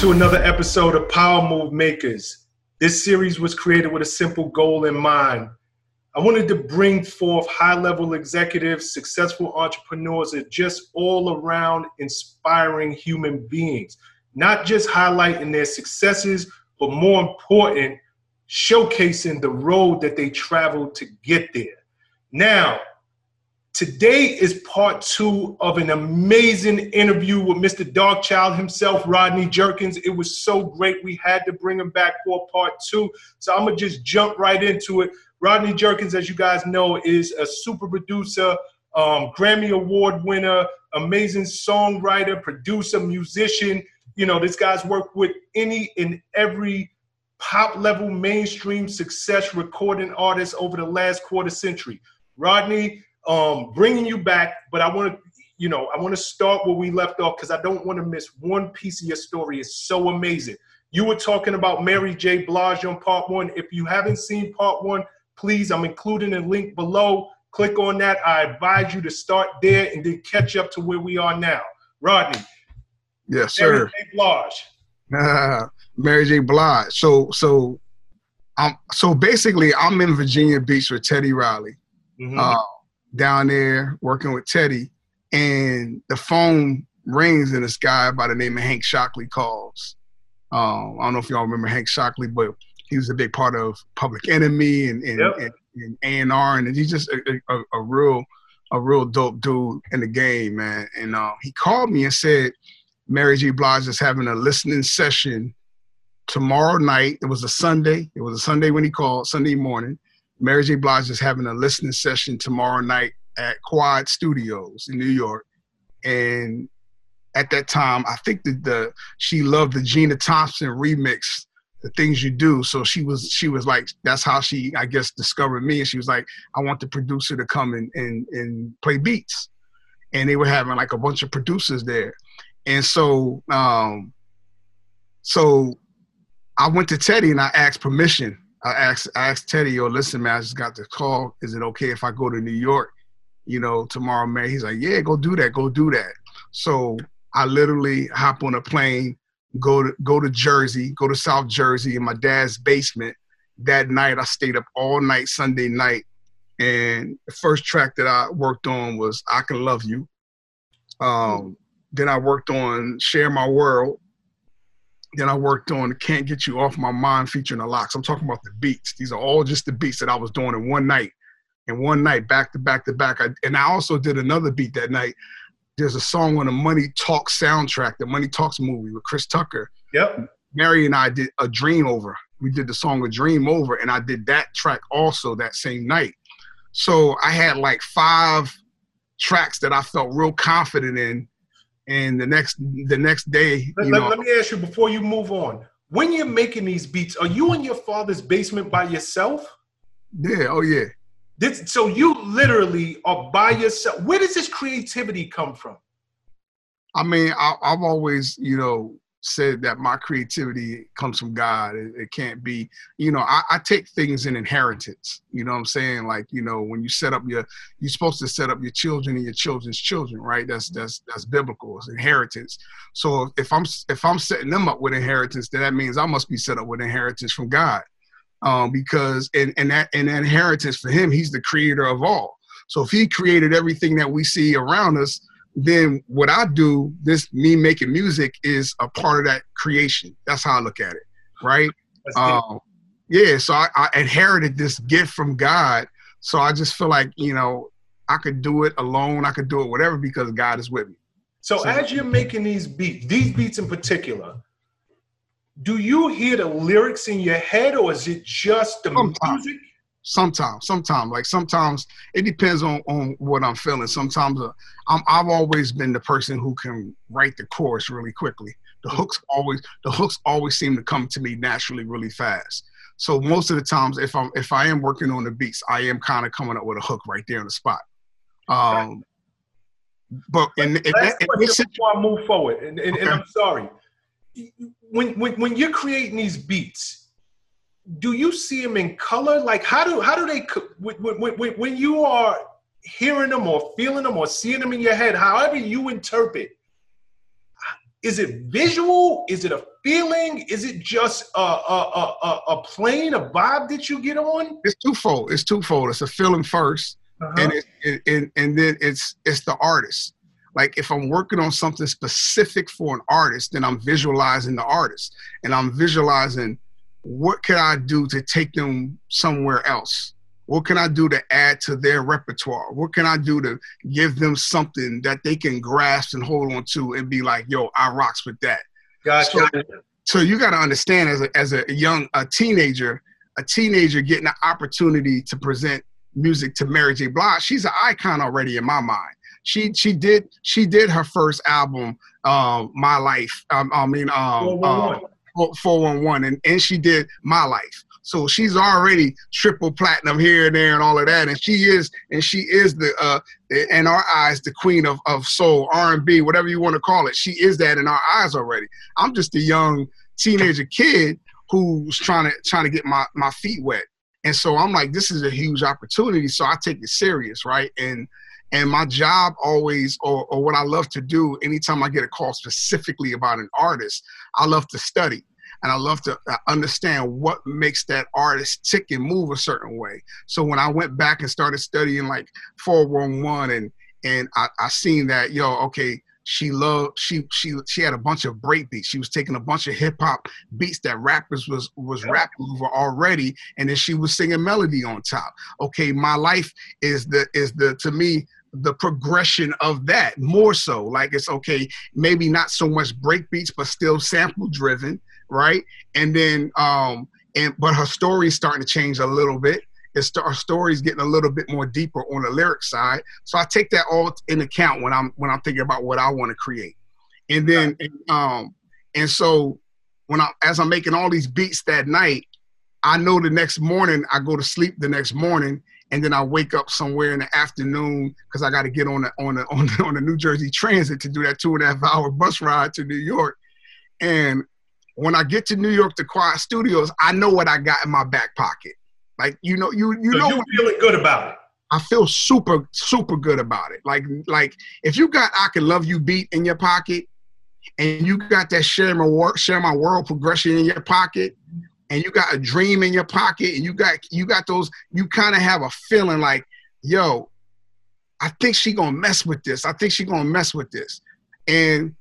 to another episode of Power Move Makers. This series was created with a simple goal in mind. I wanted to bring forth high level executives, successful entrepreneurs, and just all around inspiring human beings, not just highlighting their successes, but more important, showcasing the road that they traveled to get there. Now, Today is part two of an amazing interview with Mr. Darkchild himself, Rodney Jerkins. It was so great. We had to bring him back for part two. So I'm going to just jump right into it. Rodney Jerkins, as you guys know, is a super producer, um, Grammy Award winner, amazing songwriter, producer, musician. You know, this guy's worked with any and every pop level mainstream success recording artist over the last quarter century. Rodney, um, bringing you back, but I want to, you know, I want to start where we left off because I don't want to miss one piece of your story. It's so amazing. You were talking about Mary J. Blige on part one. If you haven't seen part one, please, I'm including a link below. Click on that. I advise you to start there and then catch up to where we are now. Rodney. Yes, sir. Mary J. Blige. Mary J. Blige. So, so, um, so basically, I'm in Virginia Beach with Teddy Riley. Mm-hmm. Uh, down there working with Teddy, and the phone rings and this guy by the name of Hank Shocklee calls. Um, I don't know if y'all remember Hank Shocklee, but he was a big part of Public Enemy and and, yep. and, and A&R, and he's just a, a, a, real a real dope dude in the game, man. And uh, he called me and said Mary J. Blige is having a listening session tomorrow night. It was a Sunday. It was a Sunday when he called, Sunday morning. Mary J. Blige is having a listening session tomorrow night at Quad Studios in New York. And at that time, I think that the she loved the Gina Thompson remix, the things you do. So she was she was like, that's how she I guess discovered me. And she was like, I want the producer to come and and, and play beats. And they were having like a bunch of producers there. And so um so I went to Teddy and I asked permission I asked I asked Teddy, yo, listen, man, I just got the call. Is it okay if I go to New York, you know, tomorrow, man? He's like, yeah, go do that, go do that. So I literally hop on a plane, go to go to Jersey, go to South Jersey in my dad's basement. That night, I stayed up all night Sunday night, and the first track that I worked on was "I Can Love You." Um, then I worked on "Share My World," Then I worked on Can't Get You Off My Mind featuring the LOX. I'm talking about the beats. These are all just the beats that I was doing in one night. And one night, back to back to back. I, and I also did another beat that night. There's a song on the Money Talks soundtrack, the Money Talks movie with Chris Tucker. Yep. Mary and I did a dream over. We did the song a dream over, and I did that track also that same night. So I had like five tracks that I felt real confident in and the next the next day let, let, let, me ask you before you move on. When you're making these beats are you in your father's basement by yourself? Yeah oh yeah. This, so you literally are by yourself. Where does this creativity come from? I mean I, i've always you know said that my creativity comes from God. It, it can't be, you know, I, I, take things in inheritance. You know what I'm saying? Like, you know, when you set up your, you're supposed to set up your children and your children's children, right? That's that's that's biblical. It's inheritance. So if I'm if I'm setting them up with inheritance, then that means I must be set up with inheritance from God, um, because and and that and inheritance for Him, He's the creator of all. So if He created everything that we see around us, then what I do, this me making music is a part of that creation. That's how I look at it, right? Um, yeah, so I, I, inherited this gift from God. So I just feel like you know I could do it alone. I could do it whatever because God is with me. So, so as you're making these beats, these beats in particular, do you hear the lyrics in your head, or is it just the Sometimes. music? Sometimes sometimes like sometimes it depends on on what i'm feeling. Sometimes uh, I'm, i've always been the person who can write the chorus really quickly. The mm. hooks always the hooks always seem to come to me naturally really fast. So most of the times if i'm if i am working on the beats i am kind of coming up with a hook right there on the spot. Um but in, in, in, in this before I move forward, and, and, okay. and I'm sorry, when, when when you're creating these beats, do you see them in color? Like how do how do they when, when, when you are hearing them or feeling them or seeing them in your head, however you interpret, is it visual? Is it a feeling? Is it just a, a, a, a plane, a vibe that you get on? It's twofold. It's twofold. It's a feeling 1st uh-huh. and it, it, it, and then it's it's the artist. Like if I'm working on something specific for an artist, then I'm visualizing the artist, and I'm visualizing what can I do to take them somewhere else. What can I do to add to their repertoire? What can I do to give them something that they can grasp and hold on to and be like, yo, I rocks with that. Gotcha. So, so you got to understand as a, as a young, a teenager, a teenager getting the opportunity to present music to Mary J. Blige, she's an icon already in my mind. She she did she did her first album, um, My Life. Um, I mean, um, 411, and and she did My Life. So she's already triple platinum here and there and all of that. And she is, and she is the, uh, in our eyes, the queen of, of soul, R&B, whatever you want to call it. She is that in our eyes already. I'm just a young teenager kid who's trying to, trying to get my, my feet wet. And so I'm like, this is a huge opportunity. So I take it serious. Right. And, and my job always, or, or what I love to do anytime I get a call specifically about an artist, I love to study and I love to uh, understand what makes that artist tick and move a certain way. So when I went back and started studying like 411 and and I, I seen that yo okay she loved she she she had a bunch of break beats. She was taking a bunch of hip hop beats that rappers was was yeah. rapping over already, and then she was singing melody on top. Okay, my life is the is the to me the progression of that more so like it's okay maybe not so much break beats but still sample driven right? And then um and but her story's starting to change a little bit. It's her story's getting a little bit more deeper on the lyric side. So I take that all in account when I'm when I'm thinking about what I want to create. And then um and so when I as I'm making all these beats that night, I know the next morning I go to sleep the next morning and then I wake up somewhere in the afternoon because I got to get on the on the on the, on the New Jersey Transit to do that two and a half hour bus ride to New York, and when I get to New York to Quad Studios, I know what I got in my back pocket. Like you know, you you so know, you feeling good about it. I feel super super good about it. Like like if you got I can love you beat in your pocket, and you got that share my work share my world progression in your pocket, and you got a dream in your pocket, and you got you got those you kind of have a feeling like yo, I think she gonna mess with this. I think she gonna mess with this, and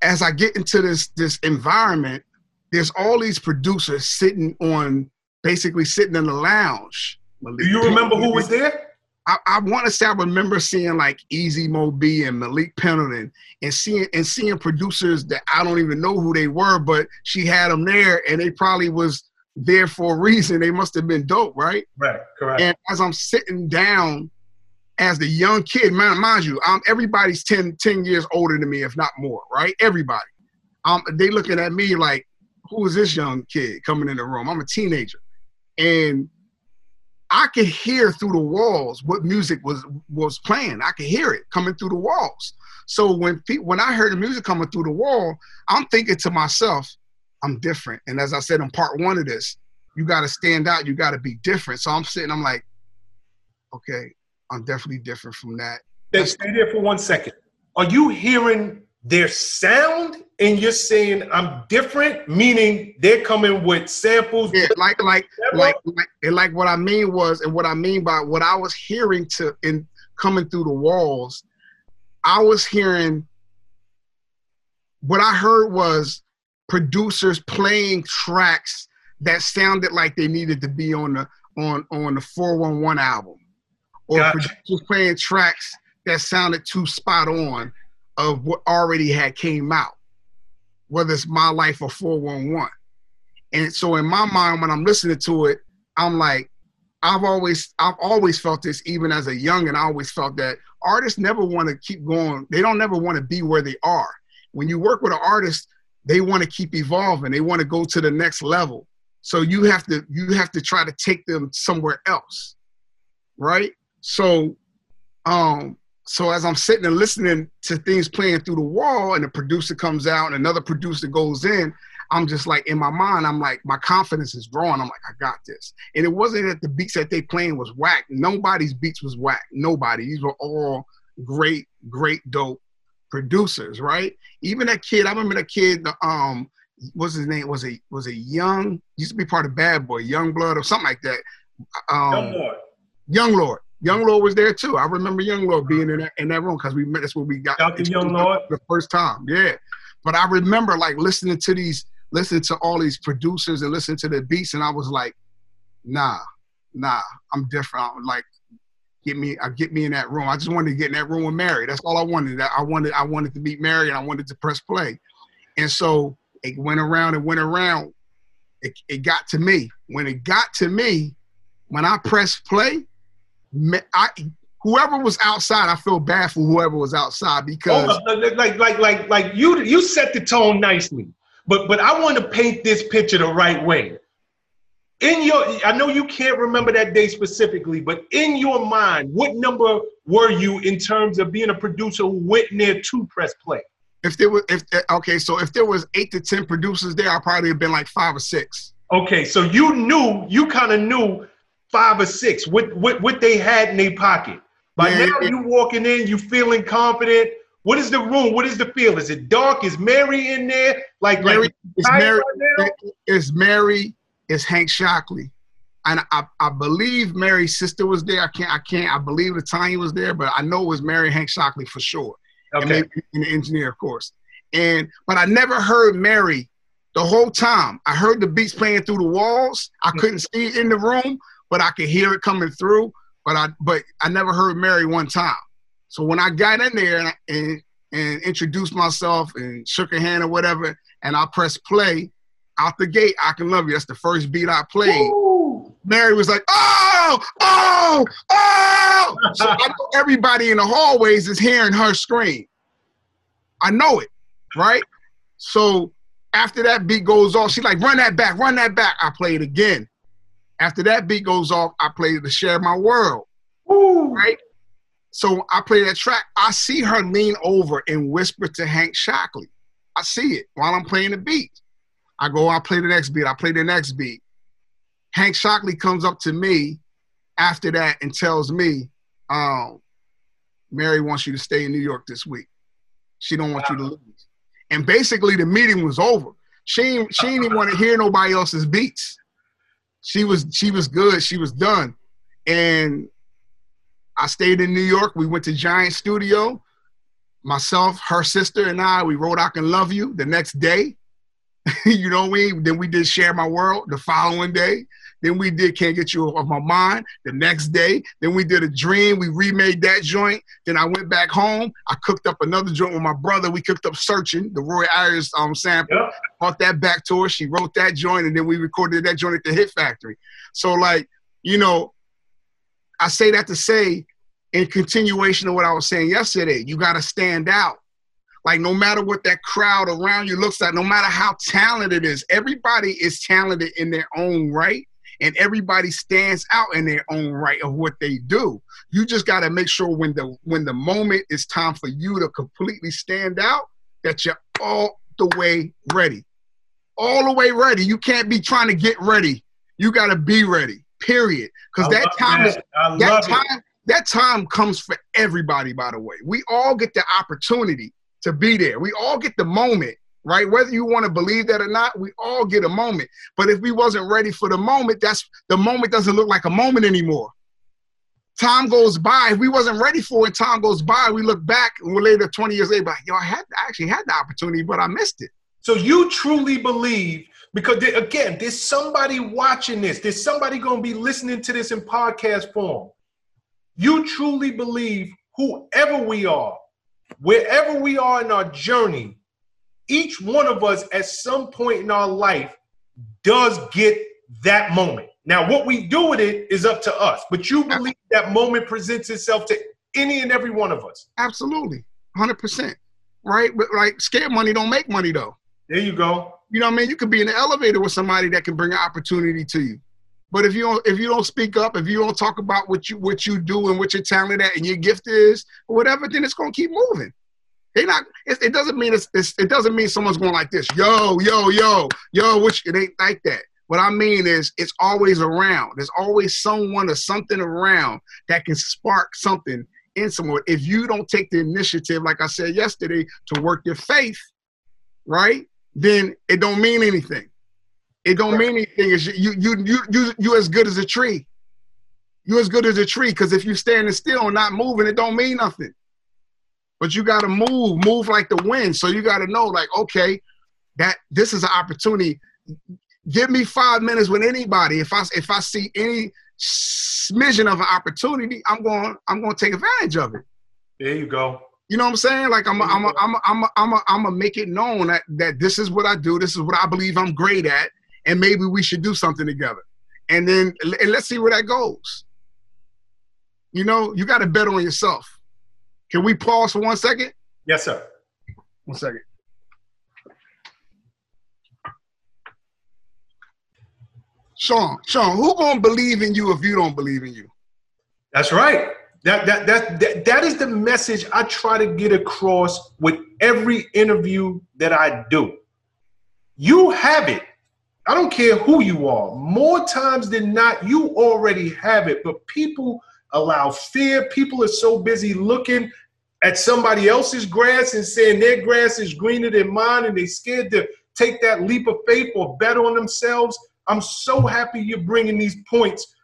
as I get into this this environment, there's all these producers sitting on basically sitting in the lounge. Do you remember who was there? I, I want to say I remember seeing like Easy Mo Bee and Malik Pendleton and seeing and seeing producers that I don't even know who they were, but she had them there and they probably was there for a reason. They must have been dope, right? Right, correct. And as I'm sitting down as the young kid, man, mind you, I'm everybody's 10, 10 years older than me, if not more, right? Everybody. Um, they looking at me like, who is this young kid coming in the room? I'm a teenager. And I could hear through the walls what music was was playing. I could hear it coming through the walls. So when people, when I heard the music coming through the wall, I'm thinking to myself, I'm different. And as I said in part one of this, you got to stand out. You got to be different. So I'm sitting. I'm like, okay, I'm definitely different from that. Then stay there for one second. Are you hearing their sound and you're saying I'm different, meaning they're coming with samples. Yeah, like like like like and like what I mean was, and what I mean by what I was hearing to in coming through the walls, I was hearing what I heard was producers playing tracks that sounded like they needed to be on the on on the 411 album. Or gotcha. producers playing tracks that sounded too spot on of what already had came out, whether it's my life or 411. And so in my mind, when I'm listening to it, I'm like, I've always I've always felt this even as a young and I always felt that artists never want to keep going. They don't never want to be where they are. When you work with an artist, they want to keep evolving. They want to go to the next level. So you have to you have to try to take them somewhere else. Right? So um so as I'm sitting and listening to things playing through the wall, and the producer comes out, and another producer goes in, I'm just like in my mind, I'm like my confidence is growing. I'm like, I got this. And it wasn't that the beats that they playing was whack. Nobody's beats was whack. Nobody. These were all great, great, dope producers, right? Even that kid, I remember that kid, um, what's his name? Was a was a young used to be part of Bad Boy, Young Blood or something like that. Um, young Lord. Young Lord. Young Lord was there too. I remember Young Lord being in that in that room because we met. That's where we got the Young Lord the first time. Yeah, but I remember like listening to these, listening to all these producers and listening to the beats, and I was like, nah, nah, I'm different. I'm like, get me, uh, get me in that room. I just wanted to get in that room with Mary. That's all I wanted. I wanted, I wanted to meet Mary, and I wanted to press play. And so it went around and went around. It, it got to me. When it got to me, when I pressed play, I whoever was outside, I feel bad for whoever was outside because oh, like like like like you you set the tone nicely. But but I want to paint this picture the right way. In your I know you can't remember that day specifically, but in your mind, what number were you in terms of being a producer who went near to press play? If there was if okay, so if there was eight to ten producers there, I probably have been like five or six. Okay, so you knew you kind of knew five or six what what what they had in their pocket. By yeah, now, yeah. you walking in, you feeling confident. What is the room? What is the feel? Is it dark? Is Mary in there? Like Mary, like is Mary, right is Mary, is Hank Shocklee. And I, I believe Mary's sister was there. I can't, I can't, I believe Tanya was there, but I know it was Mary Hank Shocklee for sure. Okay. And, and the engineer, of course. And but I never heard Mary the whole time. I heard the beats playing through the walls. I mm. couldn't see it in the room, but I could hear it coming through but I but I never heard Mary one time. So when I got in there and and, and introduced myself and shook her hand or whatever, and I pressed play out the gate, I can love you. That's the first beat I played. Woo! Mary was like, oh, oh, oh. so I know everybody in the hallways is hearing her scream. I know it, right? So after that beat goes off, she's like, run that back, run that back. I play it again. After that beat goes off, I play the share my world. Woo. Right? So I play that track. I see her lean over and whisper to Hank Shocklee. I see it while I'm playing the beat. I go, I play the next beat. I play the next beat. Hank Shocklee comes up to me after that and tells me, um, Mary wants you to stay in New York this week. She don't want wow. you to leave. And basically the meeting was over. She, she didn't want to hear nobody else's beats she was she was good. She was done, and I stayed in New York. We went to Giant Studio. Myself, her sister, and I. We wrote "I Can Love You" the next day. you know what I mean? Then we did "Share My World" the following day. Then we did Can't Get You Off My Mind the next day. Then we did a dream. We remade that joint. Then I went back home. I cooked up another joint with my brother. We cooked up Searching, the Roy Ayers um, sample. Yep. Brought that back to her. She wrote that joint and then we recorded that joint at the Hit Factory. So, like, you know, I say that to say, in continuation of what I was saying yesterday, you got to stand out. Like, no matter what that crowd around you looks like, no matter how talented it is, everybody is talented in their own right and everybody stands out in their own right of what they do. You just got to make sure when the when the moment is time for you to completely stand out that you're all the way ready. All the way ready. You can't be trying to get ready. You got to be ready. Period. Cuz that time that. is that time it. that time comes for everybody by the way. We all get the opportunity to be there. We all get the moment right? Whether you want to believe that or not, we all get a moment. But if we wasn't ready for the moment, that's the moment doesn't look like a moment anymore. Time goes by. If we wasn't ready for it, time goes by. We look back and we're later, 20 years later, like, yo, I had I actually had the opportunity, but I missed it. So you truly believe, because there, again, there's somebody watching this, there's somebody going to be listening to this in podcast form. You truly believe whoever we are, wherever we are in our journey, each one of us at some point in our life does get that moment. Now, what we do with it is up to us, but you believe that moment presents itself to any and every one of us. Absolutely, 100%. Right? But like, scared money don't make money though. There you go. You know what I mean? You could be in the elevator with somebody that can bring an opportunity to you. But if you don't, if you don't speak up, if you don't talk about what you what you do and what your talent at and your gift is, or whatever, then it's gonna keep moving. They not. It, it doesn't mean it's, it's, It doesn't mean someone's going like this. Yo, yo, yo, yo. Which it ain't like that. What I mean is, it's always around. There's always someone or something around that can spark something in someone. If you don't take the initiative, like I said yesterday, to work your faith, right? Then it don't mean anything. It don't mean anything. Is you you you you you as good as a tree. You as good as a tree because if you standing still and not moving, it don't mean nothing. But you got to move, move like the wind. So you got to know, like, okay, that this is an opportunity. Give me five minutes with anybody. If I if I see any smidgen of an opportunity, I'm going I'm going to take advantage of it. There you go. You know what I'm saying? Like I'm a, I'm a, I'm a, I'm a, I'm a, I'm a make it known that that this is what I do. This is what I believe I'm great at, and maybe we should do something together. And then and let's see where that goes. You know, you got to bet on yourself. Can we pause for one second? Yes, sir. One second. Sean, Sean, who gonna believe in you if you don't believe in you? That's right. That, that, that, that, that is the message I try to get across with every interview that I do. You have it. I don't care who you are. More times than not, you already have it. But people allow fear. People are so busy looking at somebody else's grass and saying their grass is greener than mine, and they're scared to take that leap of faith or bet on themselves. I'm so happy you're bringing these points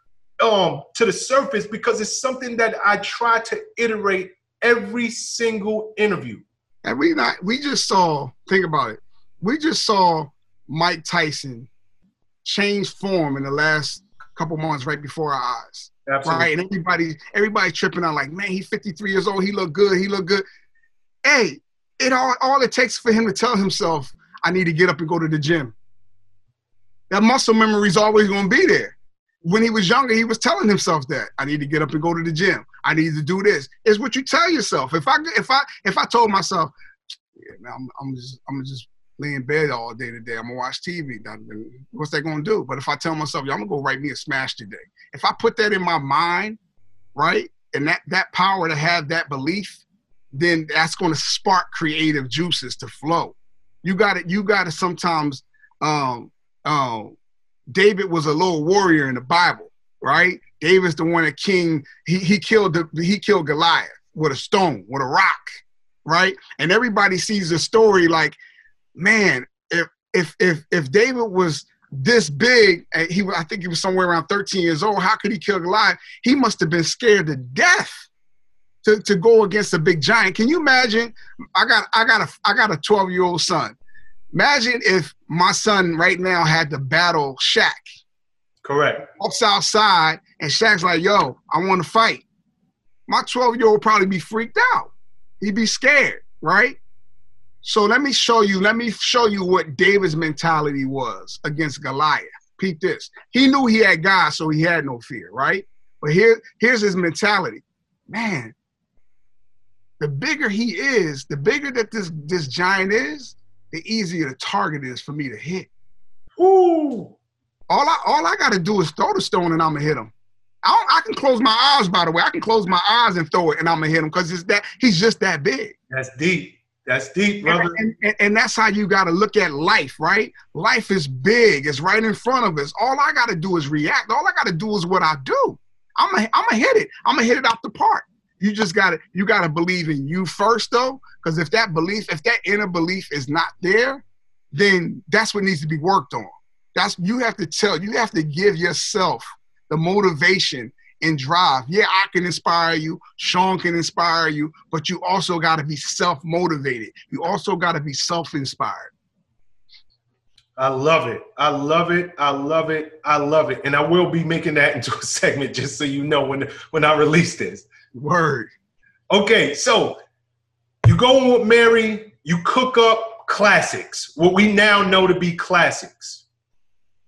um, to the surface because it's something that I try to iterate every single interview. And we not we just saw. Think about it. We just saw Mike Tyson changed form in the last couple months, right before our eyes. Absolutely. Right, and everybody everybody tripping out like, man, he's 53 years old. He look good. He look good. Hey, it all all it takes for him to tell himself, I need to get up and go to the gym. That muscle memory is always going to be there when he was younger, he was telling himself that I need to get up and go to the gym. I need to do this. It's what you tell yourself. If I if I if I told myself, yeah, man, I'm, I'm just I'm just lay in bed all day today. I'm gonna watch TV. What's that gonna do? But if I tell myself, yeah, I'm gonna go write me a smash today. If I put that in my mind, right, and that that power to have that belief, then that's gonna spark creative juices to flow. You got to You got to sometimes um, um, David was a little warrior in the Bible, right? David's the one that king he he killed the he killed Goliath with a stone, with a rock, right? And everybody sees the story like, man, if if if if David was this big, and he I think he was somewhere around 13 years old, how could he kill Goliath? He must have been scared to death to, to go against a big giant. Can you imagine? I got I got a I got a 12 year old son. Imagine if my son right now had to battle Shaq. Correct. Walks outside and Shaq's like, yo, I want to fight. My 12 year old probably be freaked out. He'd be scared, right? So let me show you, let me show you what David's mentality was against Goliath. Peep this. He knew he had God, so he had no fear, right? But here, here's his mentality. Man, the bigger he is, the bigger that this this giant is, the easier the target is for me to hit. Ooh. All I all I gotta do is throw the stone and I'm gonna hit him. I, I can close my eyes, by the way. I can close my eyes and throw it and I'm gonna hit him because it's that he's just that big. That's deep. That's deep, brother. And, and, and, that's how you got to look at life, right? Life is big. It's right in front of us. All I got to do is react. All I got to do is what I do. I'm going I'm to hit it. I'm going to hit it out the park. You just got to you got to believe in you first though because if that belief if that inner belief is not there then that's what needs to be worked on. That's you have to tell you have to give yourself the motivation and drive. Yeah, I can inspire you. Sean can inspire you, but you also got to be self motivated. You also got to be self inspired. I love it. I love it. I love it. I love it. And I will be making that into a segment just so you know when when I release this. Word. Okay, so you go with Mary, you cook up classics, what we now know to be classics.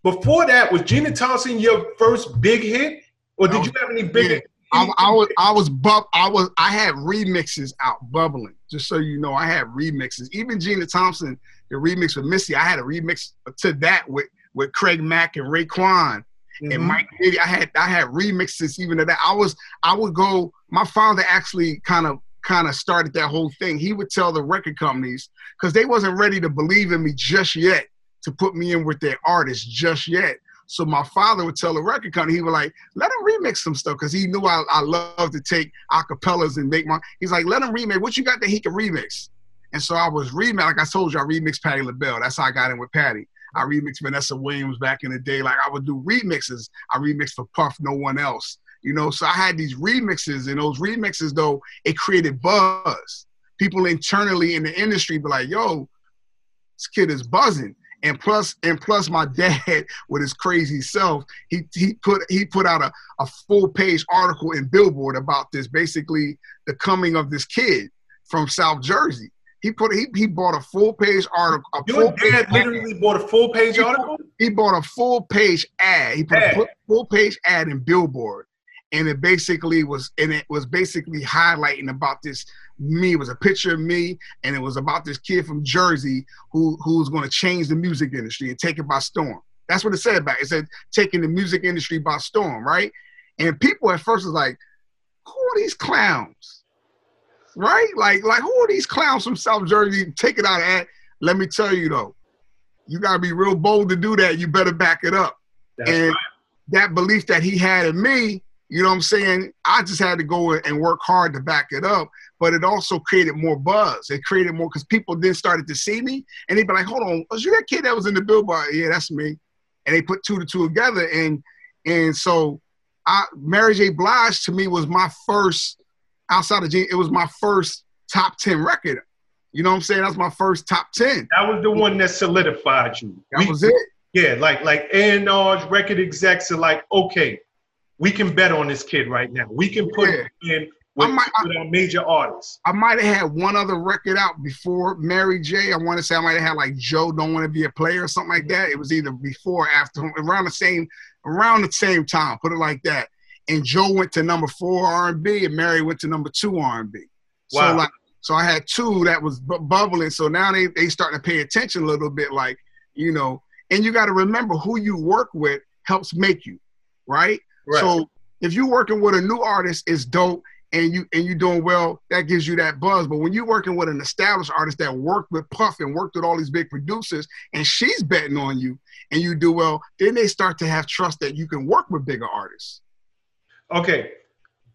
Before that, was Gina Thompson your first big hit, or did you have any big? I, I, was I was bub I was I had remixes out bubbling. Just so you know, I had remixes. Even Gina Thompson, the remix with Missy, I had a remix to that with with Craig Mack and Raekwon mm-hmm. and Mike Diddy. I had I had remixes even to that. I was I would go. My father actually kind of kind of started that whole thing. He would tell the record companies because they wasn't ready to believe in me just yet to put me in with their artists just yet. So my father would tell the record company, he would like, let him remix some stuff because he knew I, I love to take acapellas and make my. He's like, let him remix. What you got that he can remix? And so I was remix. Like I told you, I remixed Patti LaBelle. That's how I got in with Patti. I remixed Vanessa Williams back in the day. Like I would do remixes. I remixed for Puff, no one else. You know, so I had these remixes, and those remixes though it created buzz. People internally in the industry be like, "Yo, this kid is buzzing." And plus, and plus, my dad with his crazy self, he he put he put out a, a full page article in Billboard about this, basically the coming of this kid from South Jersey. He put he he bought a full page article. Your dad literally bought a full page he article. he bought a full page ad. He put ad. a full page ad in Billboard, and it basically was and it was basically highlighting about this me. It was a picture of me, and it was about this kid from Jersey who who was going to change the music industry and take it by storm. That's what it said about it. It said taking the music industry by storm, right? And people at first was like, "Who are these clowns?" right? Like, like who are these clowns from South Jersey taking out ad? Let me tell you though, you gotta be real bold to do that. You better back it up. That's and right. that belief that he had in me, you know what I'm saying? I just had to go and work hard to back it up. But it also created more buzz. It created more because people then started to see me and they'd be like, hold on, was you that kid that was in the billboard? Yeah, that's me. And they put two to two together. And and so I Mary J. Blige to me was my first outside of G, it was my first top 10 record. You know what I'm saying? That's my first top 10. That was the one that solidified you. That we, was it. Yeah, like like A&R's record execs are like, okay, we can bet on this kid right now. We can put yeah. in with, might, with our major artists. I might have had one other record out before Mary J. I want to say I might have had like Joe Don't Want to Be a Player or something like that. It was either before or after, around the same around the same time. Put it like that and Joe went to number four R&B, and Mary went to number two R&B. Wow. So like, so I had two that was bu- bubbling. So now they they starting to pay attention a little bit, like you know. And you got to remember who you work with helps make you, right? Right? So if you're working with a new artist, it's dope, and you and you doing well, that gives you that buzz. But when you're working with an established artist that worked with Puff and worked with all these big producers, and she's betting on you, and you do well, then they start to have trust that you can work with bigger artists. Okay,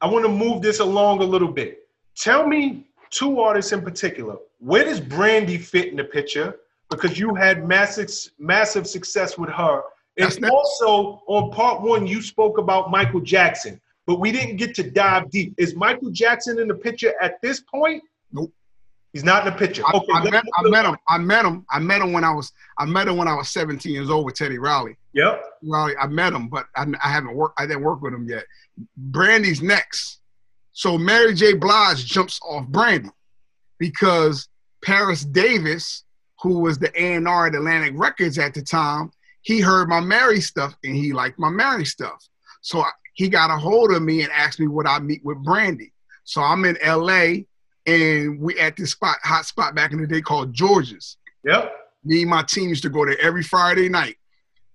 I want to move this along a little bit. Tell me two artists in particular. Where does Brandy fit in the picture? Because you had massive, massive success with her. And also on part one, you spoke about Michael Jackson, but we didn't get to dive deep. Is Michael Jackson in the picture at this point? Nope. He's not in the picture. Okay, I, I, met, I met, him. I met him. I met him when I was. I met him when I was 17 years old with Teddy Riley. Yep. Riley. I met him, but I, I haven't worked. I didn't work with him yet. Brandy's next. So Mary J. Blige jumps off Brandy because Paris Davis, who was the A&R at Atlantic Records at the time, he heard my Mary stuff and he liked my Mary stuff. So he got a hold of me and asked me would I meet with Brandy. So I'm in LA and we at this spot, hot spot back in the day called George's. Yep. Me and my team used to go there every Friday night.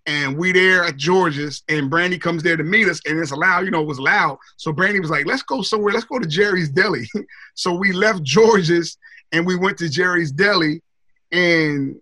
And we there at George's, and Brandy comes there to meet us, and it's loud, you know, it was loud. So Brandy was like, let's go somewhere, let's go to Jerry's Deli. so we left George's and we went to Jerry's Deli and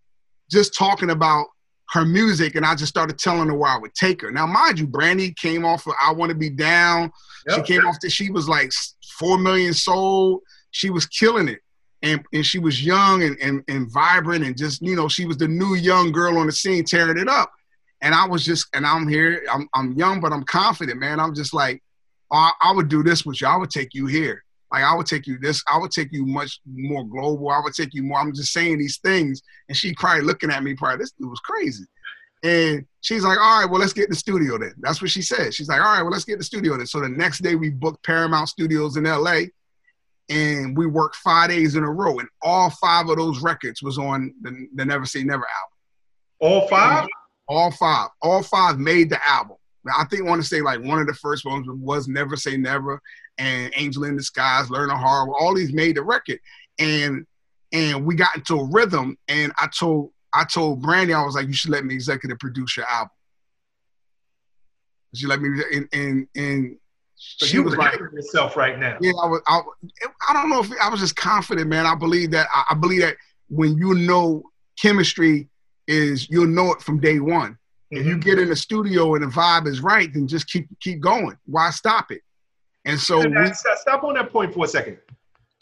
just talking about her music, and I just started telling her where I would take her. Now, mind you, Brandy came off of I Want to Be Down. Yep. She came off that she was like four million sold she was killing it. And, and she was young and, and, and vibrant and just, you know, she was the new young girl on the scene tearing it up. And I was just, and I'm here, I'm, I'm young, but I'm confident, man. I'm just like, oh, I, I would do this with you. I would take you here. Like I would take you this, I would take you much more global. I would take you more. I'm just saying these things. And she probably looking at me, probably, this dude was crazy. And she's like, all right, well, let's get in the studio then. That's what she said. She's like, all right, well, let's get in the studio then. So the next day we booked Paramount Studios in LA and we worked five days in a row, and all five of those records was on the, the Never Say Never album. All five? And all five. All five made the album. Now, I think I want to say like one of the first ones was Never Say Never and Angel in Disguise, Learn a Hard. All these made the record, and and we got into a rhythm. And I told I told Brandy I was like, you should let me executive produce your album. She let me and and and so she was like yourself right now. Yeah, I was. I, I don't know if I was just confident, man. I believe that. I, I believe that when you know chemistry is, you'll know it from day one. If you mm-hmm. get in the studio and the vibe is right, then just keep keep going. Why stop it? And so we, stop on that point for a second.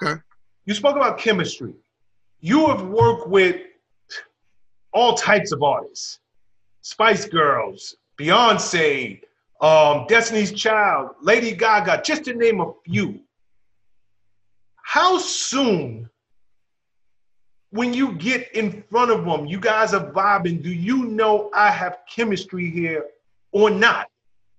Okay. You spoke about chemistry. You have worked with all types of artists. Spice Girls, Beyonce, um, Destiny's Child, Lady Gaga, just to name a few. How soon, when you get in front of them, you guys are vibing, do you know I have chemistry here or not?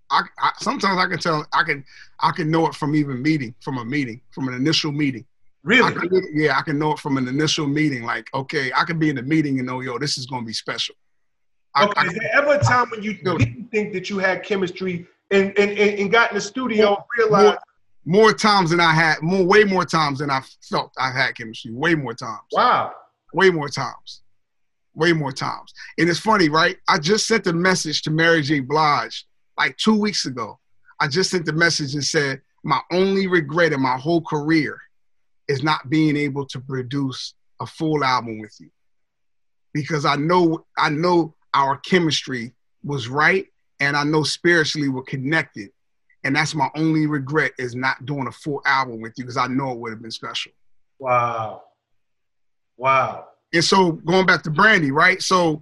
I, I, sometimes I can tell I can I can know it from even meeting from a meeting from an initial meeting. Really? I can, yeah, I can know it from an initial meeting. Like, okay, I can be in the meeting and know, yo, this is gonna be special. Okay, I, is there ever a time when you didn't think that you had chemistry and, and, and, and got in the studio and realized more, more, times than I had, more way more times than I felt I had chemistry. Way more times. Wow. Way more times. Way more times. And it's funny, right? I just sent a message to Mary J. Blige like two weeks ago. I just sent the message and said, my only regret in my whole career is not being able to produce a full album with you. Because I know I know our chemistry was right and I know spiritually we're connected. And that's my only regret is not doing a full album with you because I know it would have been special. Wow. Wow. And so going back to Brandy, right? So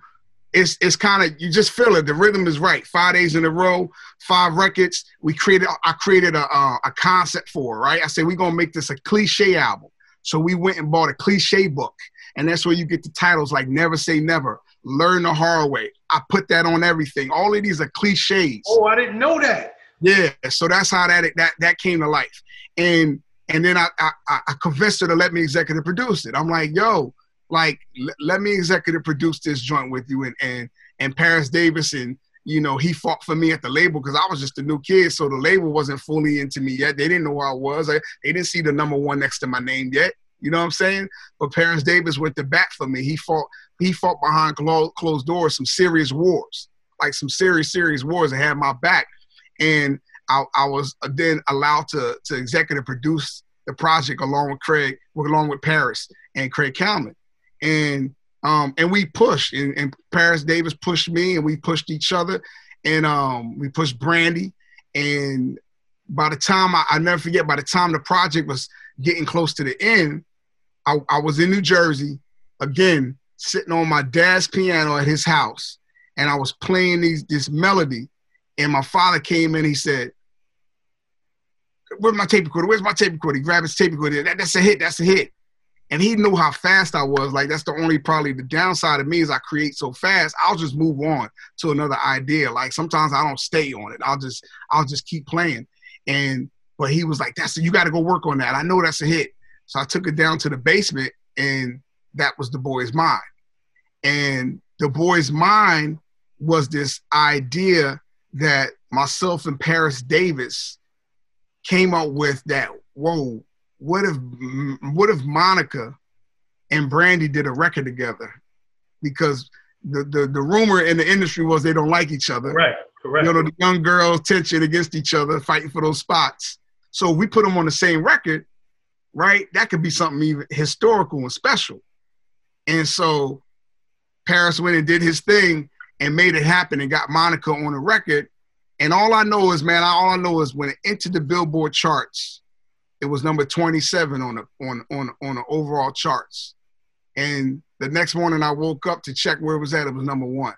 it's it's kind of you just feel it. The rhythm is right. Five days in a row, five records. We created. I created a a, a concept for it, right. I said we're gonna make this a cliche album. So we went and bought a cliche book, and that's where you get the titles like "Never Say Never," "Learn the Hard Way." I put that on everything. All of these are cliches. Oh, I didn't know that. Yeah, so that's how that that that came to life, and and then I I, I convinced her to let me executive produce it. I'm like, yo, like l- let me executive produce this joint with you and and and Paris Davis and you know he fought for me at the label because I was just a new kid so the label wasn't fully into me yet. They didn't know who I was. They didn't see the number one next to my name yet. You know what I'm saying? But Paris Davis went to bat for me. He fought he fought behind closed doors some serious wars like some serious serious wars and had my back. And I, I was uh, then allowed to to executive produce the project along with Craig along with Paris and Craig Kallman and um, and we pushed, and, and, Paris Davis pushed me, and we pushed each other, and um, we pushed Brandy, and by the time I, I never forget, by the time the project was getting close to the end, I, I was in New Jersey again, sitting on my dad's piano at his house, and I was playing these this melody, and my father came in. He said, "Where's my tape recorder? Where's my tape recorder?" He grabbed his tape recorder. That, that's a hit. That's a hit and he knew how fast I was. Like that's the only probably the downside of me is I create so fast. I'll just move on to another idea. Like sometimes I don't stay on it. I'll just I'll just keep playing. And but he was like, "That's you got to go work on that. I know that's a hit." So I took it down to the basement, and that was the boy's mine. And the boy's mine was this idea that myself and Paris Davis came up with that. Whoa, what if what if Monica and Brandy did a record together? Because the, the, the rumor in the industry was they don't like each other. Right, correct. You know, the young girls tension against each other, fighting for those spots. So we put them on the same record, right? That could be something even historical and special. And so Paris went and did his thing and made it happen and got Monica on the record. And all I know is, man, all I know is when it entered the Billboard charts, it was number 27 on the on on on the overall charts. And the next morning I woke up to check where it was at. It was number one.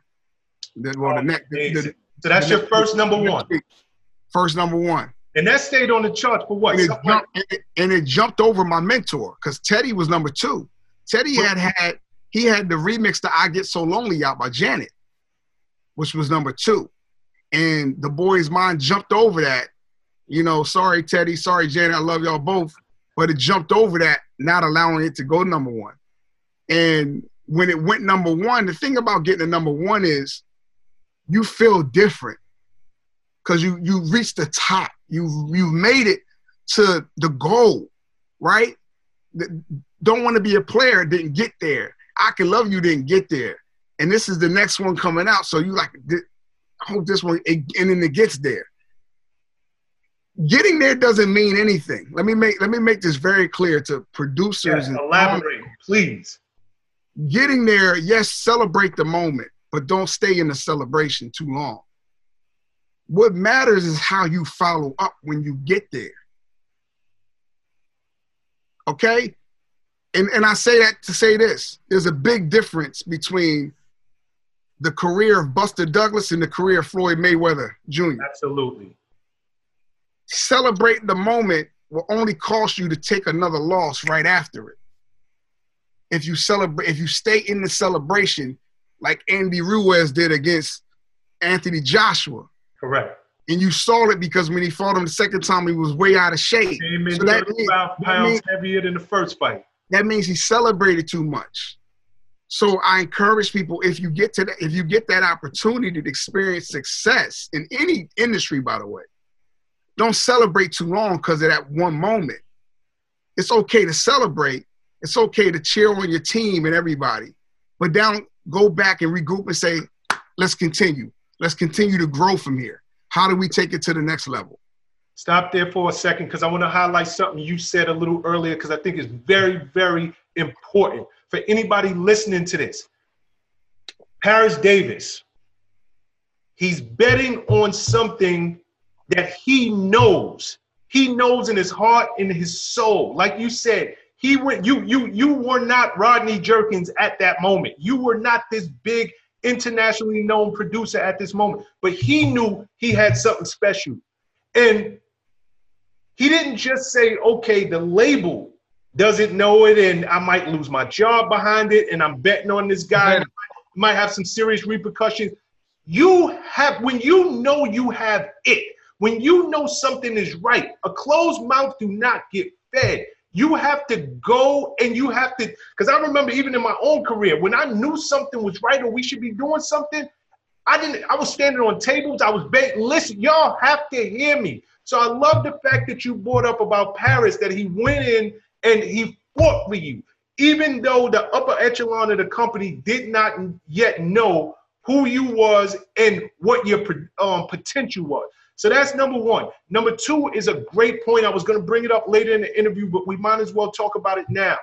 The, well, the oh, next, the, the, so that's your first number one. First number one. And that stayed on the charts for what? And it, jumped, and it, and it jumped over my mentor because Teddy was number two. Teddy had had he had the remix to "I Get So Lonely" out by Janet, which was number two, and the boy's mine jumped over that you know, sorry, Teddy, sorry, Janet, I love y'all both, but it jumped over that, not allowing it to go number one. And when it went number one, the thing about getting a number one is you feel different because you you reached the top. You you made it to the goal, right? Don't want to be a player, didn't get there. I can love you, didn't get there. And this is the next one coming out. So you like, I hope this one, and then it gets there getting there doesn't mean anything. Let me make let me make this very clear to producers. Yes, elaborate, please. Getting there, yes, celebrate the moment, but don't stay in the celebration too long. What matters is how you follow up when you get there. Okay? And, and I say that to say this there's a big difference between the career of Buster Douglas and the career of Floyd Mayweather Jr. Absolutely. Celebrating the moment will only cost you to take another loss right after it. If you celebrate, if you stay in the celebration, like Andy Ruiz did against Anthony Joshua. Correct. And you saw it because when he fought him the second time, he was way out of shape. Came in so that means, pounds that means, heavier than the first fight. That means he celebrated too much. So I encourage people if you get to that, if you get that opportunity to experience success in any industry, by the way, don't celebrate too long because of that one moment. It's okay to celebrate. It's okay to cheer on your team and everybody, but don't go back and regroup and say, let's continue. Let's continue to grow from here. How do we take it to the next level? Stop there for a second because I want to highlight something you said a little earlier because I think it's very, very important for anybody listening to this. Paris Davis, he's betting on something that he knows. He knows in his heart, in his soul. Like you said, he went. You you you were not Rodney Jerkins at that moment. You were not this big internationally known producer at this moment. But he knew he had something special, and he didn't just say, "Okay, the label doesn't know it, and I might lose my job behind it, and I'm betting on this guy." Might have some serious repercussions. You have when you know you have it when you know something is right, a closed mouth do not get fed. You have to go and you have to, because I remember even in my own career, when I knew something was right or we should be doing something, I didn't, I was standing on tables, I was begging, listen, y'all have to hear me. So I love the fact that you brought up about Paris, that he went in and he fought for you, even though the upper echelon of the company did not yet know who you was and what your um, potential was. So that's number one. Number two is a great point. I was going to bring it up later in the interview, but we might as well talk about it now.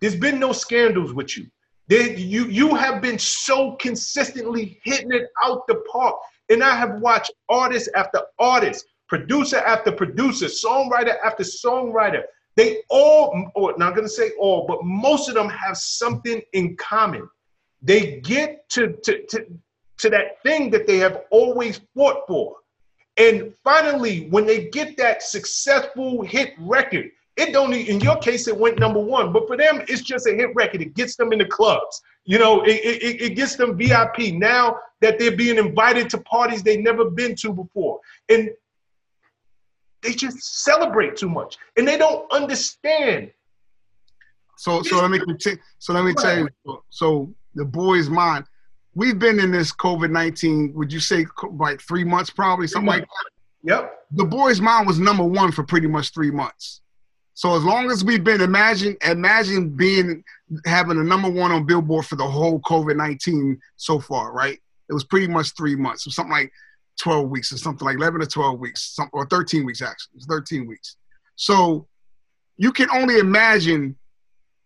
There's been no scandals with you. There, you you have been so consistently hitting it out the park. And I have watched artist after artist, producer after producer, songwriter after songwriter. They all, or not gonna say all, but most of them have something in common. They get to, to, to, to that thing that they have always fought for. And finally, when they get that successful hit record, it don't in your case it went number one, but for them it's just a hit record. It gets them in the clubs. You know, it, it, it gets them VIP now that they're being invited to parties they've never been to before. And they just celebrate too much and they don't understand. So so let me continue. So let me tell you. So the boy's mine we've been in this COVID nineteen. Would you say like three months, probably something like that? Yep. The boy's mine was number one for pretty much three months. So as long as we've been, imagine imagine being having a number one on Billboard for the whole COVID nineteen so far, right? It was pretty much three months, or something like twelve weeks, or something like eleven or twelve weeks, some, or thirteen weeks actually. It's thirteen weeks. So you can only imagine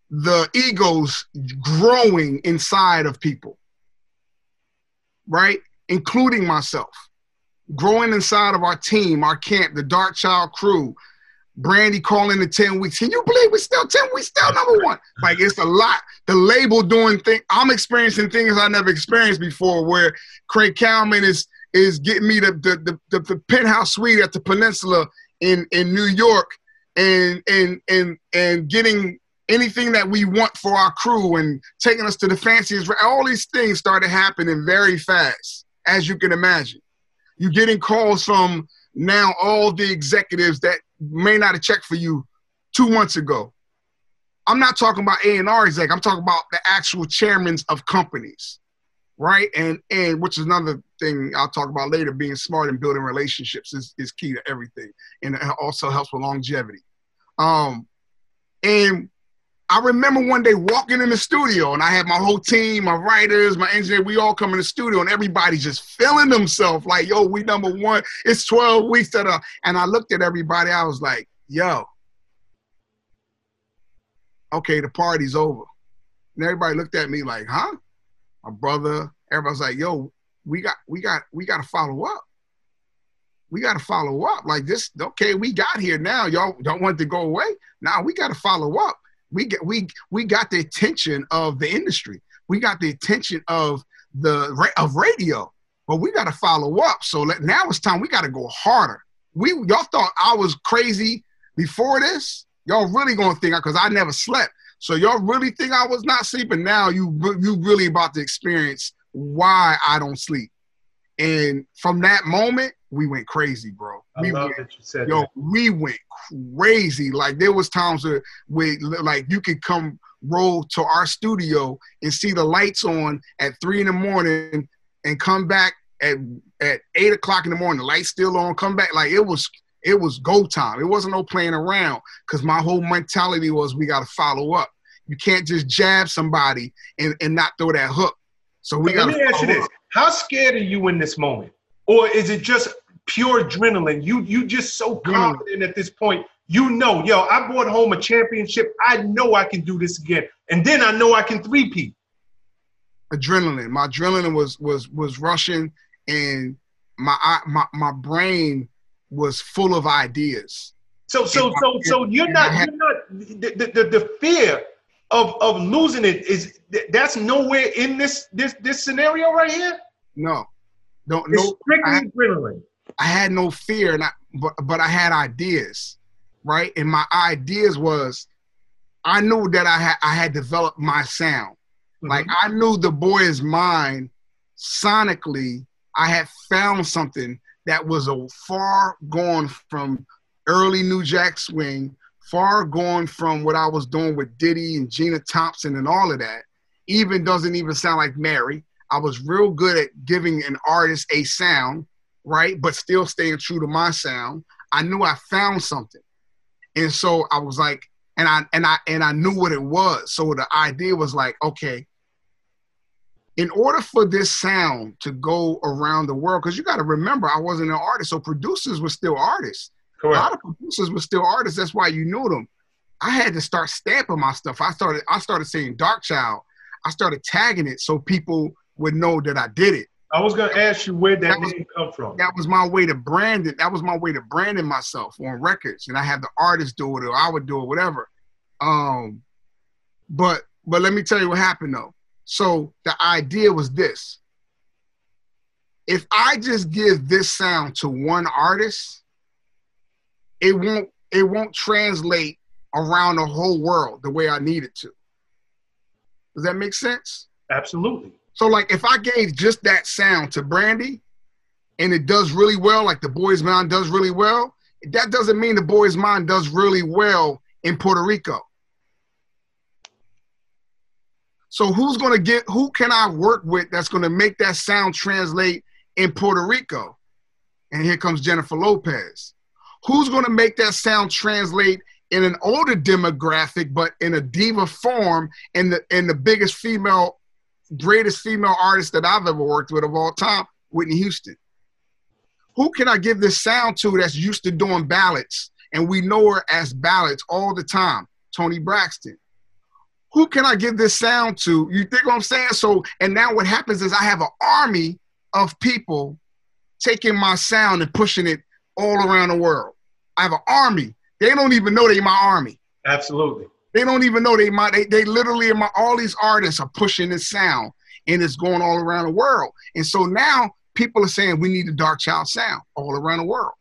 the egos growing inside of people right? Including myself. Growing inside of our team, our camp, the Darkchild crew, Brandy calling the 10 weeks. Can you believe we're still 10 weeks, still number one? Like it's a lot. The label doing things. I'm experiencing things I never experienced before where Craig Kallman is is getting me the the, the, the penthouse suite at the peninsula in, in New York and and and and getting anything that we want for our crew and taking us to the fanciest. All these things started happening very fast, as you can imagine. You're getting calls from now all the executives that may not have checked for you two months ago. I'm not talking about A and R exec. I'm talking about the actual chairmen of companies, right? And and which is another thing I'll talk about later. Being smart and building relationships is, is key to everything, and it also helps with longevity. Um, and I remember one day walking in the studio and I had my whole team, my writers, my engineer, we all come in the studio and everybody just feeling themselves like, yo, we number one. It's 12 weeks that uh and I looked at everybody, I was like, yo, okay, the party's over. And everybody looked at me like, huh? My brother everybody's like, "Yo, we got, we got, we got to follow up. We got to follow up. Like this, okay, we got here now. Y'all don't want to go away. Now we got to follow up. We get, we, we got the attention of the industry. We got the attention of the of radio, but we got to follow up. So let, now it's time. We got to go harder. We y'all thought I was crazy before this. Y'all really gonna think because I never slept. So y'all really think I was not sleeping? Now you you really about to experience why I don't sleep. And from that moment, we went crazy, bro. I we love went, that you said yo, that. we went crazy. Like there was times where, where like you could come roll to our studio and see the lights on at three in the morning and come back at at eight o'clock in the morning. The lights still on. Come back like it was it was go time. It wasn't no playing around because my whole mentality was we got to follow up. You can't just jab somebody and, and not throw that hook. So we got. Let me ask you this: How scared are you in this moment, or is it just pure adrenaline? You you just so Adrenaline. confident at this point. You know, yo, I brought home a championship. I know I can do this again, and then I know I can three-peat. adrenaline. My adrenaline was was was rushing, and my my my brain was full of ideas. So so And I- so so you're not had- you're not the, the, the, the fear of of losing it is that's nowhere in this this this scenario right here. No, don't It's no. strictly I- adrenaline. I had no fear, and I but but I had ideas, right? And my ideas was, I knew that I had I had developed my sound. Mm-hmm. Like I knew the boy's mine sonically, I had found something that was a far gone from early New Jack Swing, far gone from what I was doing with Diddy and Gina Thompson and all of that. Even doesn't even sound like Mary. I was real good at giving an artist a sound, right? But still staying true to my sound. I knew I found something. And so I was like, and I and I and I knew what it was. So the idea was like, okay, in order for this sound to go around the world, because you got to remember, I wasn't an artist, so producers were still artists. A lot of producers were still artists. That's why you knew them. I had to start stamping my stuff. I started. I started saying Darkchild. I started tagging it so people would know that I did it. I was gonna ask you where that, That was- name come from. That was my way to brand it. That was my way to branding myself on records, and I had the artist do it, or I would do it, whatever. Um, but but let me tell you what happened though. So the idea was this: if I just give this sound to one artist, it won't it won't translate around the whole world the way I need it to. Does that make sense? Absolutely. So like if I gave just that sound to Brandy and it does really well, like the boys mine does really well, that doesn't mean the boys mine does really well in Puerto Rico. So who's gonna get who can I work with that's gonna make that sound translate in Puerto Rico? And here comes Jennifer Lopez. Who's gonna make that sound translate in an older demographic, but in a diva form, in the in the biggest female greatest female artist that I've ever worked with of all time, Whitney Houston. Who can I give this sound to that's used to doing ballads and we know her as ballads all the time? Toni Braxton. Who can I give this sound to? You think what I'm saying? So, and now what happens is I have an army of people taking my sound and pushing it all around the world. I have an army. They don't even know they're my army. Absolutely. They don't even know they might. They, they literally, my, all these artists are pushing this sound, and it's going all around the world. And so now people are saying we need a Darkchild sound all around the world.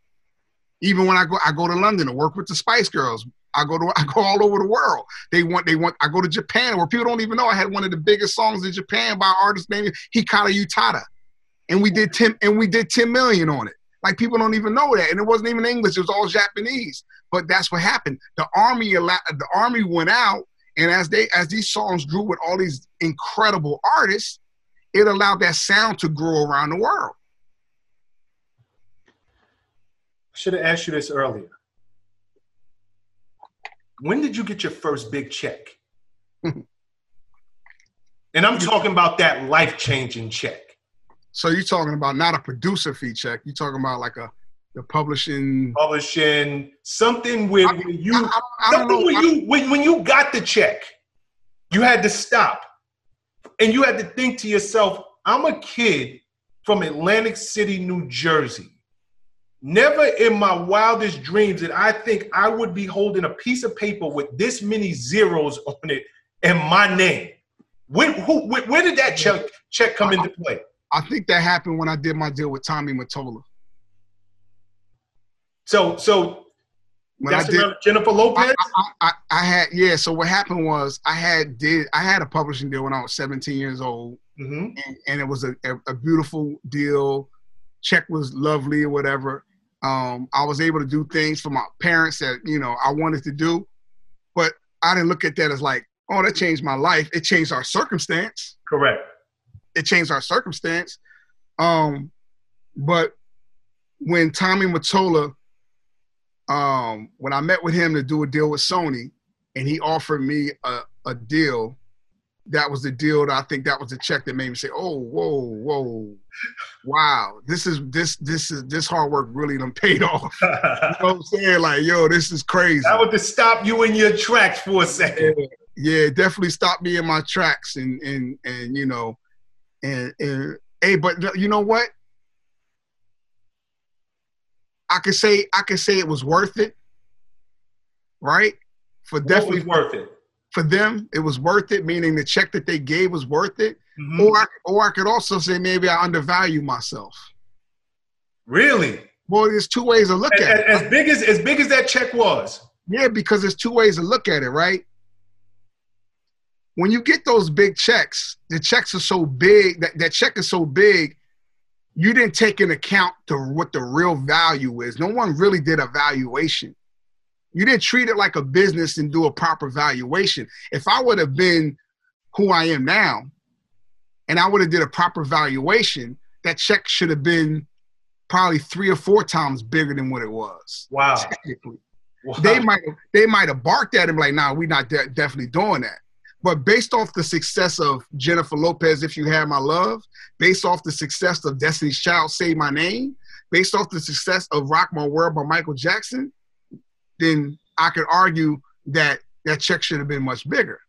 Even when I go, I go to London to work with the Spice Girls. I go to, I go all over the world. They want, they want. I go to Japan where people don't even know I had one of the biggest songs in Japan by an artist named Hikaru Utada, and we did ten, and we did ten million on it. Like people don't even know that, and it wasn't even English; it was all Japanese. But that's what happened. The army, the army went out, and as they, as these songs grew with all these incredible artists, it allowed that sound to grow around the world. I should have asked you this earlier. When did you get your first big check? and I'm talking about that life changing check. So you're talking about not a producer fee check. You're talking about like a the publishing. Publishing something where I- you I, I, something when you when, when you got the check, you had to stop and you had to think to yourself, I'm a kid from Atlantic City, New Jersey. Never in my wildest dreams did I think I would be holding a piece of paper with this many zeros on it and my name. Where, who, where, where did that check, check come into play? I think that happened when I did my deal with Tommy Mottola. So, so when that's I did, Jennifer Lopez. I, I, I, had yeah. So what happened was I had did I had a publishing deal when I was 17 years old, mm-hmm. and, and, it was a, a, a, beautiful deal. Check was lovely or whatever. Um, I was able to do things for my parents that you know I wanted to do, but I didn't look at that as like, oh, that changed my life. It changed our circumstance. Correct. It changed our circumstance. Um, but when Tommy Mottola um, when I met with him to do a deal with Sony, and he offered me a, a deal, that was the deal that I think that was the check that made me say, "Oh, whoa, whoa, wow! This is this this is this hard work really done paid off." you know what I'm saying? Like, yo, this is crazy. That would to stop you in your tracks for a second. Yeah, yeah, definitely stopped me in my tracks, and and and you know, and and hey, but you know what? I could say I could say it was worth it, right? For what definitely worth it for them. It was worth it, meaning the check that they gave was worth it. Mm-hmm. Or I, or I could also say maybe I undervalue myself. Really? Well, there's two ways to look as, at it. As big as as big as that check was. Yeah, because there's two ways to look at it, right? When you get those big checks, the checks are so big that that check is so big you didn't take into account to what the real value is. No one really did a valuation. You didn't treat it like a business and do a proper valuation. If I would have been who I am now, and I would have did a proper valuation, that check should have been probably three or four times bigger than what it was. Wow. Technically. Wow. They might they might have barked at him like, "Nah, we're not de- definitely doing that." But based off the success of Jennifer Lopez, If You Had My Love, based off the success of Destiny's Child, Say My Name, based off the success of Rock My World by Michael Jackson, then I could argue that that check should have been much bigger.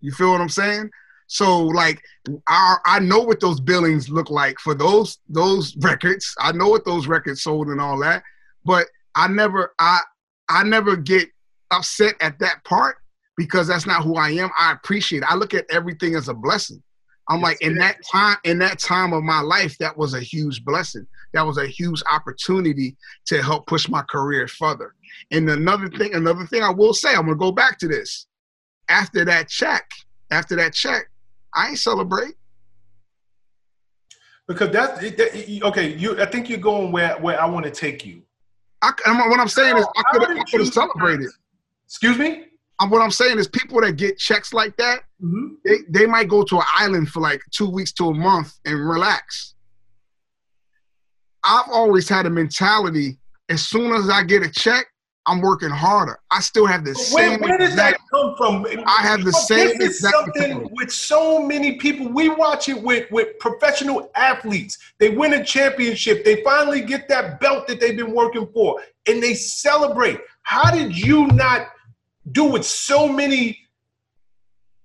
You feel what I'm saying? So like I I know what those billings look like for those those records. I know what those records sold and all that, but I never I I never get upset at that part because that's not who I am. I appreciate it. I look at everything as a blessing. I'm like in that time in that time of my life that was a huge blessing. That was a huge opportunity to help push my career further. And another thing another thing I will say, I'm going to go back to this. After that check, after that check, I ain't celebrate. Because that's that, okay. You, I think you're going where where I want to take you. I, what I'm saying is, I could have celebrated. Excuse me what I'm saying is people that get checks like that, mm-hmm. they, they might go to an island for like two weeks to a month and relax. I've always had a mentality as soon as I get a check, I'm working harder. I still have the but same. Where, where does that come from? I have the same. This is something with so many people. We watch it with with professional athletes. They win a championship. They finally get that belt that they've been working for, and they celebrate. How did you not do what so many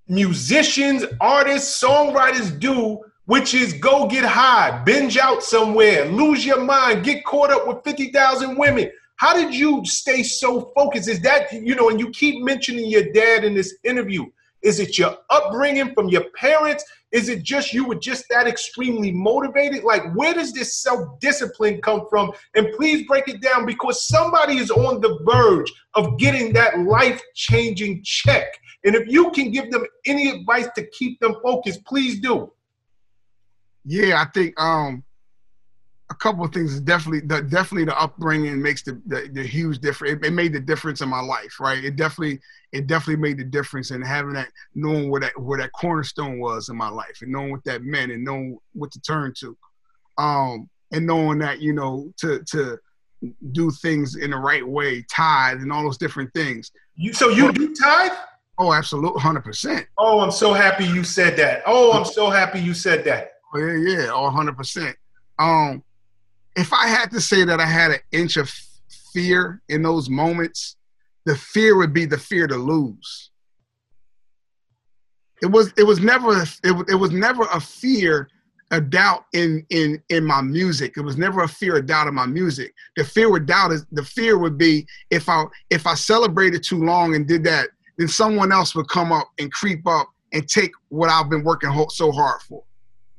musicians, artists, songwriters do, which is go get high, binge out somewhere, lose your mind, get caught up with 50,000 women. How did you stay so focused? Is that, you know, and you keep mentioning your dad in this interview. Is it your upbringing from your parents? Is it just you were just that extremely motivated? Like, where does this self discipline come from? And please break it down because somebody is on the verge of getting that life changing check. And if you can give them any advice to keep them focused, please do. Yeah, I think um, a couple of things definitely the definitely the upbringing makes the, the, the huge difference. It, it, made the difference in my life, right? It definitely it definitely made the difference in having that knowing where that where that cornerstone was in my life and knowing what that meant and knowing what to turn to, um, and knowing that you know to to do things in the right way, tithe and all those different things. You so you do tithe? Oh, absolutely, hundred percent. Oh, I'm so happy you said that. Oh, I'm so happy you said that. Oh yeah, yeah, all hundred percent. Um, if I had to say that I had an inch of fear in those moments, the fear would be the fear to lose. It was it was never it, it was never a fear a doubt in in in my music. It was never a fear of doubt in my music. The fear with doubt is the fear would be if I if I celebrated too long and did that, then someone else would come up and creep up and take what I've been working so hard for.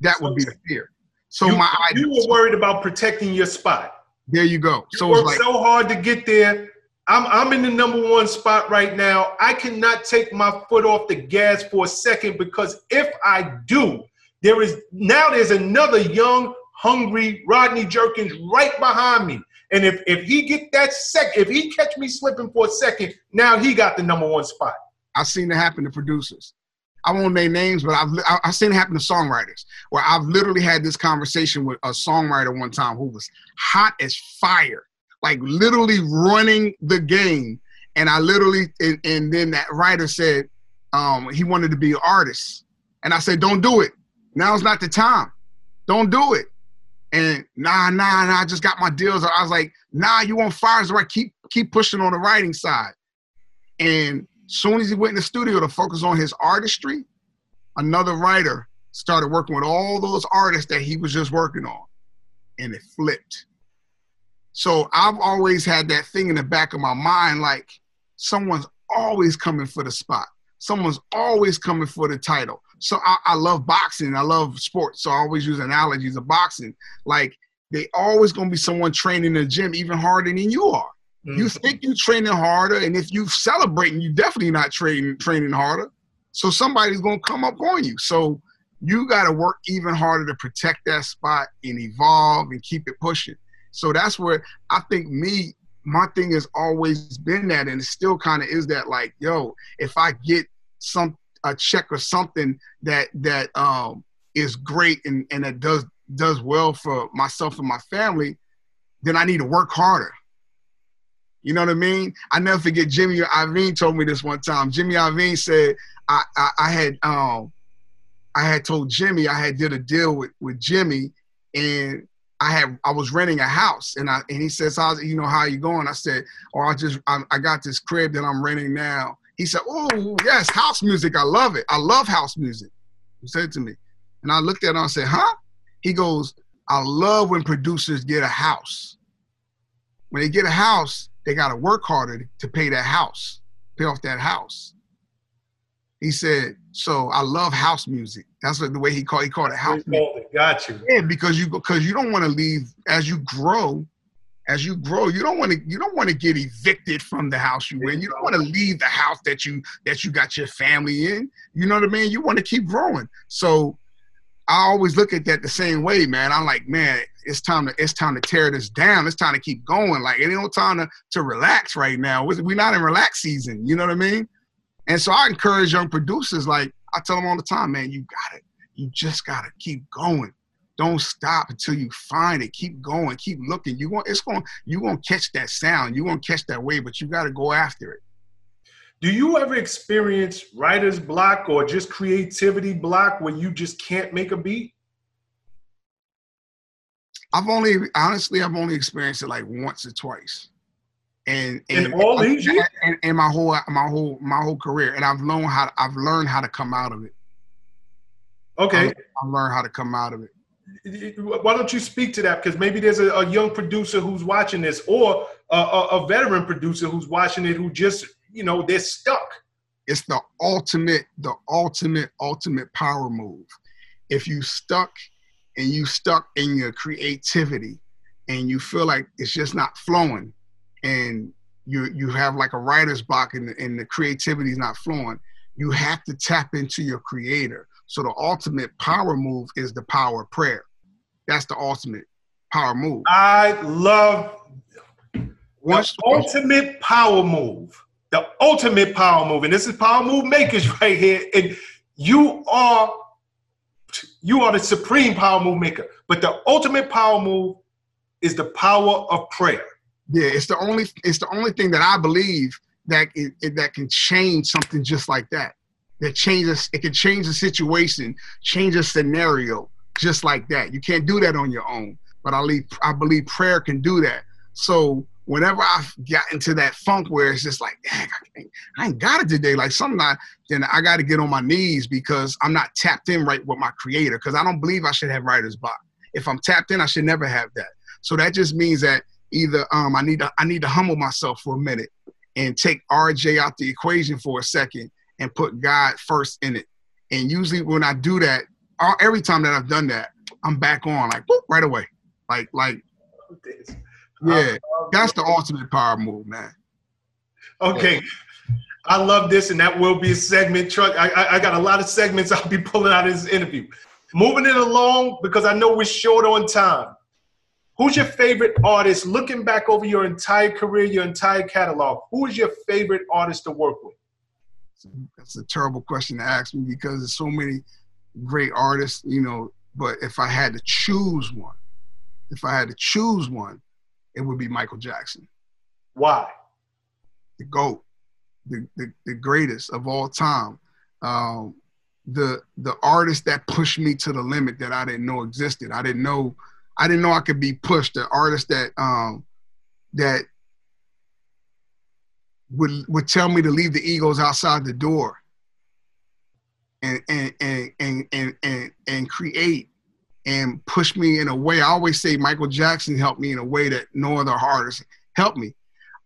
That would be the fear. So you, my you were worried about protecting your spot. There you go. You so worked like, so hard to get there. I'm I'm in the number one spot right now. I cannot take my foot off the gas for a second because if I do, there is now there's another young, hungry Rodney Jerkins right behind me. And if if he get that sec, if he catch me slipping for a second, now he got the number one spot. I've seen it happen to producers. I won't name names, but I've I've seen it happen to songwriters where I've literally had this conversation with a songwriter one time who was hot as fire, like literally running the game, and I literally and, and then that writer said um, he wanted to be an artist, and I said don't do it. Now's not the time. Don't do it. And nah, nah, nah. I just got my deals. I was like, nah, you want fire? I keep keep pushing on the writing side. And soon as he went in the studio to focus on his artistry, another writer started working with all those artists that he was just working on, and it flipped. So I've always had that thing in the back of my mind, like someone's always coming for the spot. Someone's always coming for the title. So I, I love boxing. I love sports. So I always use analogies of boxing. Like they always gonna be someone training in the gym even harder than you are. Mm-hmm. You think you're training harder, and if you're celebrating, you're definitely not training training harder. So somebody's gonna come up on you. So you got to work even harder to protect that spot and evolve and keep it pushing. So that's where I think me, my thing has always been that, and it still kind of is that. Like, yo, if I get some a check or something that that um, is great and and that does does well for myself and my family, then I need to work harder. You know what I mean? I never forget Jimmy Iovine told me this one time. Jimmy Iovine said I, I, I had um I had told Jimmy I had did a deal with with Jimmy and I had I was renting a house and I and he says how's you know how you going? I said oh I just I, I got this crib that I'm renting now. He said oh yes house music I love it I love house music. He said to me and I looked at him and I said huh? He goes I love when producers get a house. When they get a house they got to work harder to pay that house, pay off that house. He said, "So I love house music. That's the way he called. He called it house music. Got you. Yeah, because you because you don't want to leave as you grow. As you grow, you don't want to you don't want to get evicted from the house you in. You don't want to leave the house that you that you got your family in. You know what I mean? You want to keep growing. So I always look at that the same way, man. I'm like, man, it's time to it's time to tear this down. It's time to keep going. Like it ain't no time to, to relax right now. We're not in relax season. You know what I mean? And so I encourage young producers, like I tell them all the time, man, you got it. You just gotta keep going. Don't stop until you find it. Keep going. Keep looking. You want it's going you gonna catch that sound. You gonna catch that wave, but you gotta go after it. Do you ever experience writer's block or just creativity block where you just can't make a beat? I've only honestly I've only experienced it like once or twice. And, and in all these years? And, and my whole my whole my whole career. And I've learned how to, I've learned how to come out of it. Okay. I've learned how to come out of it why don't you speak to that because maybe there's a, a, young producer who's watching this or a, a, veteran producer who's watching it who just you know they're stuck. It's the ultimate the ultimate ultimate power move. If you stuck and you stuck in your creativity and you feel like it's just not flowing and you you have like a writer's block and, and the creativity is not flowing you have to tap into your creator. So the ultimate power move is the power of prayer. That's the ultimate power move. I love What's the ultimate power move the ultimate power move, and this is power move makers right here. And you are you are the supreme power move maker. But the ultimate power move is the power of prayer. Yeah, it's the only it's the only thing that I believe that it, it, that can change something just like that. That changes it can change a situation, change a scenario just like that. You can't do that on your own. But I believe I believe prayer can do that. So whenever I've gotten to that funk where it's just like, dang, I, ain't, I ain't got it today. Like sometimes then I got to get on my knees because I'm not tapped in right with my creator. Because I don't believe I should have writer's block. If I'm tapped in, I should never have that. So that just means that either um, I need to I need to humble myself for a minute and take RJ out the equation for a second and put God first in it. And usually when I do that, every time that I've done that, I'm back on like whoop, right away. Like like yeah, that's the ultimate power move, man. Okay. I love this, and that will be a segment. Truck, I, I, I got a lot of segments I'll be pulling out of this interview. Moving it along because I know we're short on time. Who's your favorite artist? Looking back over your entire career, your entire catalog, who is your favorite artist to work with? That's a terrible question to ask me because there's so many great artists, you know. But if I had to choose one, if I had to choose one, it would be Michael Jackson. Why? The GOAT, the, the, the greatest of all time. Um, the the artist that pushed me to the limit that I didn't know existed. I didn't know I didn't know I could be pushed. The artist that um that would would tell me to leave the egos outside the door and and and and and and, and create and push me in a way. I always say Michael Jackson helped me in a way that no other artist helped me.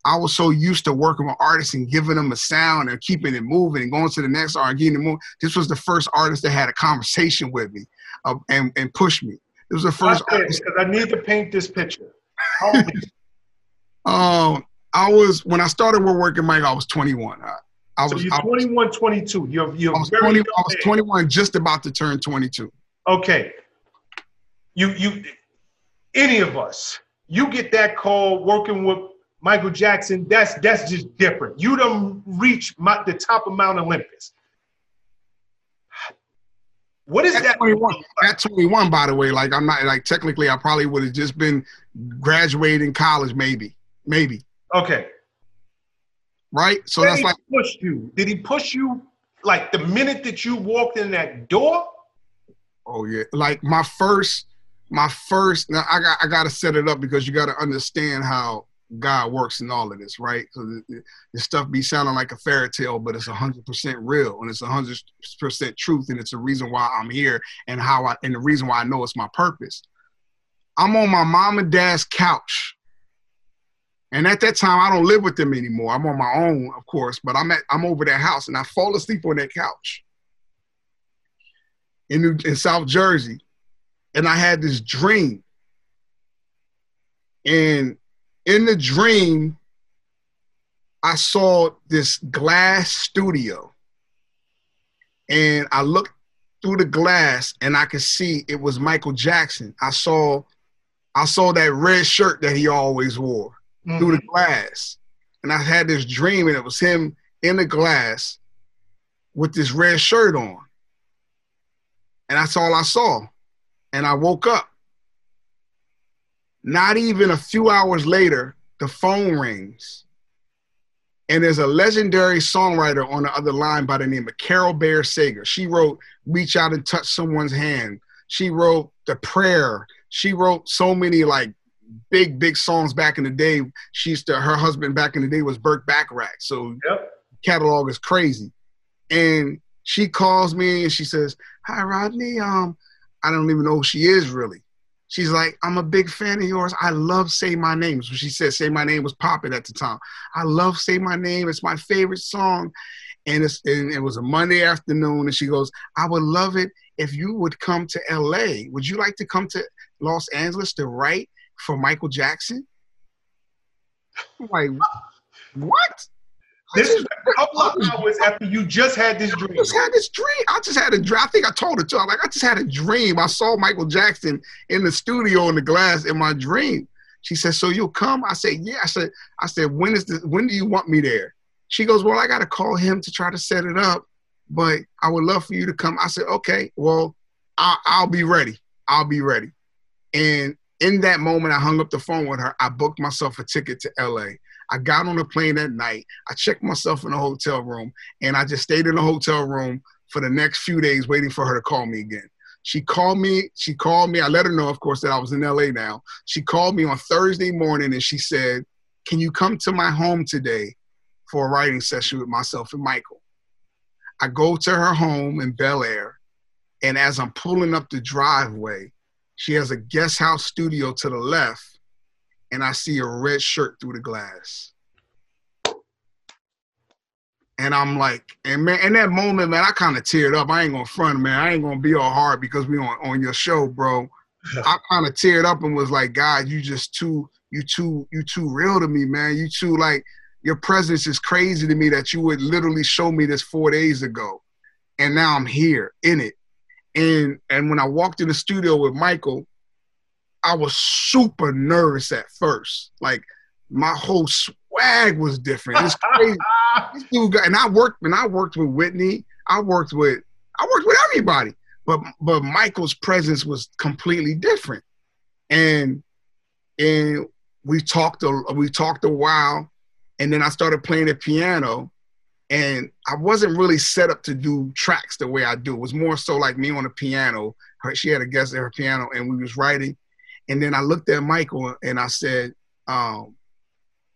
I was so used to working with artists and giving them a sound and keeping it moving and going to the next art and getting it moving. This was the first artist that had a conversation with me uh, and, and pushed me. It was the first I artist. I need to paint this picture. um, I was, when I started working Mike, I was 21. I, I was, so you're 21, 22. You're, you're I was, 20, I was 21, just about to turn 22. Okay you you any of us, you get that call working with Michael Jackson, that's that's just different. You don't reach my, the top of Mount Olympus. What is at that? 21, at 21, by the way, like I'm not like technically I probably would have just been graduating college, maybe. Maybe. Okay. Right? So Did that's like pushed you. Did he push you like the minute that you walked in that door? Oh yeah. Like my first my first now I got I got to set it up because you got to understand how God works in all of this, right? Because this stuff be sounding like a fairy tale, but it's hundred percent real and it's hundred percent truth, and it's the reason why I'm here and how I and the reason why I know it's my purpose. I'm on my mom and dad's couch, and at that time I don't live with them anymore. I'm on my own, of course, but I'm at I'm over their house, and I fall asleep on that couch in New, in South Jersey and I had this dream. And in the dream, I saw this glass studio. And I looked through the glass and I could see it was Michael Jackson. I saw I saw that red shirt that he always wore mm-hmm. through the glass. And I had this dream and it was him in the glass with this red shirt on. And that's all I saw and I woke up. Not even a few hours later, the phone rings. And there's a legendary songwriter on the other line by the name of Carol Bayer Sager. She wrote Reach Out and Touch Someone's Hand. She wrote The Prayer. She wrote so many like big, big songs back in the day. She used to, her husband back in the day was Burt Bacharach. So yep. catalog is crazy. And she calls me and she says, Hi Rodney, um, I don't even know who she is really. She's like, I'm a big fan of yours. I love Say My Name. So she said Say My Name was popping at the time. I love Say My Name. It's my favorite song. And, and it was a Monday afternoon. And she goes, I would love it if you would come to LA. Would you like to come to Los Angeles to write for Michael Jackson? I'm like, what? This is a couple of hours after you just had this dream. I just had this dream. I just had a dream. I think I told it to her. Like, I just had a dream. I saw Michael Jackson in the studio in the glass in my dream. She said, So you'll come? I said, Yeah. I said, I said, when is this when do you want me there? She goes, Well, I gotta call him to try to set it up, but I would love for you to come. I said, Okay, well, I'll, I'll be ready. I'll be ready. And in that moment, I hung up the phone with her. I booked myself a ticket to LA. I got on a plane that night. I checked myself in a hotel room, and I just stayed in the hotel room for the next few days, waiting for her to call me again. She called me. She called me. I let her know, of course, that I was in LA now. She called me on Thursday morning, and she said, can you come to my home today for a writing session with myself and Michael? I go to her home in Bel Air, and as I'm pulling up the driveway, she has a guest house studio to the left, and I see a red shirt through the glass. And I'm like, and man, in that moment, man, I kind of teared up. I ain't gonna front, man. I ain't gonna be all hard because we on on your show, bro. I kind of teared up and was like, God, you just too, you too, you too real to me, man. You too like your presence is crazy to me that you would literally show me this four days ago, and now I'm here in it. And and when I walked in the studio with Michael, I was super nervous at first. Like my whole swag was different. It's crazy. this dude got, and I worked and I worked with Whitney. I worked with I worked with everybody. But but Michael's presence was completely different. And and we talked a we talked a while and then I started playing the piano and I wasn't really set up to do tracks the way I do. It was more so like me on the piano. Her, she had a guest at her piano and we was writing. And then I looked at Michael and I said, um,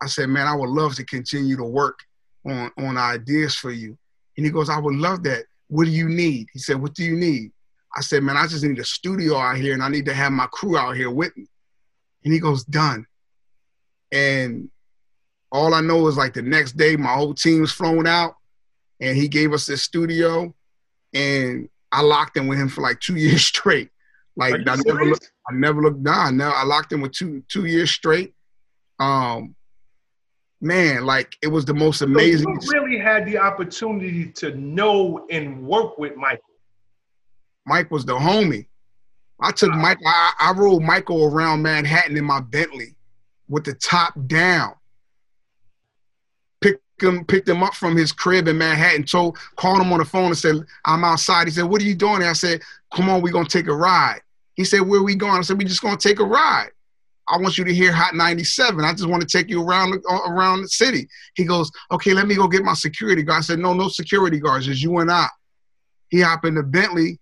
I said, man, I would love to continue to work on, on ideas for you. And he goes, I would love that. What do you need? He said, what do you need? I said, man, I just need a studio out here and I need to have my crew out here with me. And he goes, done. And all I know is like the next day, my whole team was flown out and he gave us this studio and I locked in with him for like two years straight. Like I never, looked, I never looked down. Now I locked in with two two years straight. Um, man, like it was the most amazing. So you really had the opportunity to know and work with Michael. Mike was the homie. I took Mike. I, I rode Michael around Manhattan in my Bentley with the top down. Picked him, picked him up from his crib in Manhattan. Told, called him on the phone and said, "I'm outside." He said, "What are you doing?" I said, "Come on, we're gonna take a ride." He said, "Where we going?" I said, "We just gonna take a ride." I want you to hear Hot 97. I just want to take you around uh, around the city. He goes, okay, let me go get my security guard. I said, no, no security guards, just you and I. He hopped in the Bentley,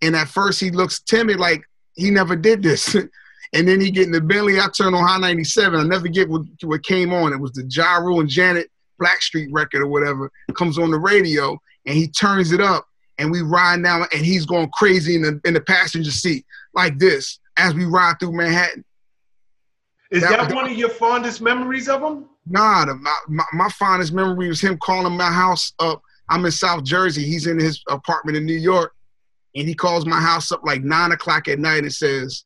and at first he looks timid, like he never did this. and then he get in the Bentley. I turn on Hot 97. I never get what, what came on. It was the Rule and Janet Blackstreet record or whatever. Comes on the radio, and he turns it up, and we ride down, and he's going crazy in the in the passenger seat like this as we ride through Manhattan. Is that, that one of your fondest memories of him? Nah, the, my, my, my, fondest memory was him calling my house up. I'm in South Jersey. He's in his apartment in New York. And he calls my house up like nine o'clock at night and says,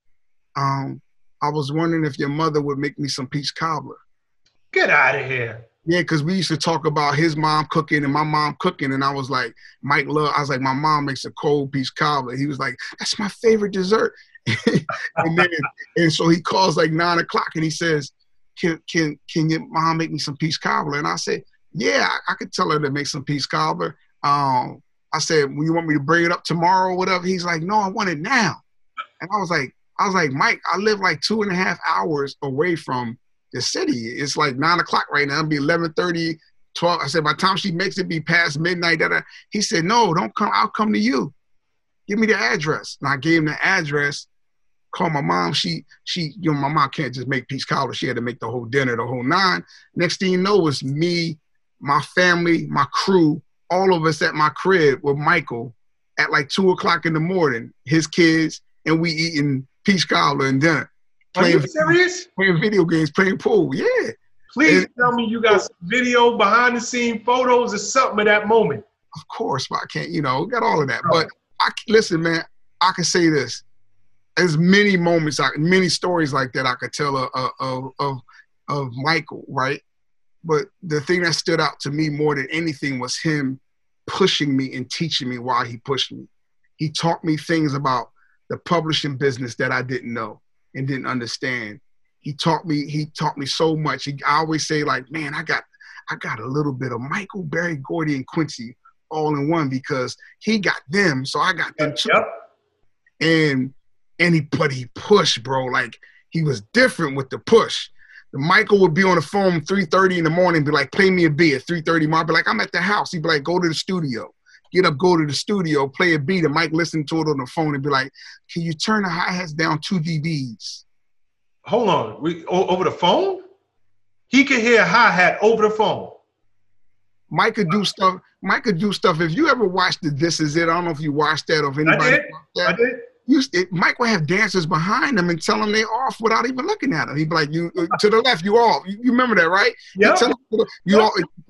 um, I was wondering if your mother would make me some peach cobbler. Get out of here. Yeah, because we used to talk about his mom cooking and my mom cooking, and I was like, Mike love. I was like, my mom makes a cold peach cobbler. He was like, that's my favorite dessert. and then and so he calls like nine o'clock and he says, "Can can can your mom make me some peach cobbler?" And I said, "Yeah, I, I could tell her to make some peach cobbler." Um, I said, "Well, you want me to bring it up tomorrow or whatever?" He's like, "No, I want it now." And I was like, I was like, Mike, I live like two and a half hours away from the city. It's like nine o'clock right now. It'll be 11 30, 12. I said, by the time she makes it be past midnight. Da, da. He said, no, don't come. I'll come to you. Give me the address. And I gave him the address call my mom. She she you know my mom can't just make peach cobbler. She had to make the whole dinner, the whole nine. Next thing you know, it's me, my family, my crew, all of us at my crib with Michael at like two o'clock in the morning. His kids and we eating peach cobbler and dinner. Playing, Are you serious? Playing video games, playing pool. Yeah. Please and, tell me you got video, behind the scene photos, or something of that moment. Of course, but I can't. You know, got all of that. Oh. But I listen, man. I can say this there's many moments, like many stories like that I could tell of, of, of, of Michael, right? But the thing that stood out to me more than anything was him pushing me and teaching me why he pushed me. He taught me things about the publishing business that I didn't know and didn't understand. He taught me, he taught me so much. He, I always say like, man, I got, I got a little bit of Michael, Berry, Gordy, and Quincy all in one because he got them, so I got them too. Yep. And and he but he pushed, bro. Like he was different with the push. The Michael would be on the phone 3:30 in the morning, be like, play me a beat at 3:30. I'd be like, I'm at the house. He'd be like, go to the studio. Get up, go to the studio, play a beat, and Mike listen to it on the phone and be like, Can you turn the hi-hats down two dBs? Hold on. We over the phone? he could hear hi hat over the phone. Mike could do stuff. Mike could do stuff. If you ever watched the This Is It, I don't know if you watched that or if anybody. I did. That. I did. You, it, Mike would have dancers behind him and tell them they're off without even looking at them. He'd be like, "You uh, to the left, you off." You, you remember that, right? Yeah. You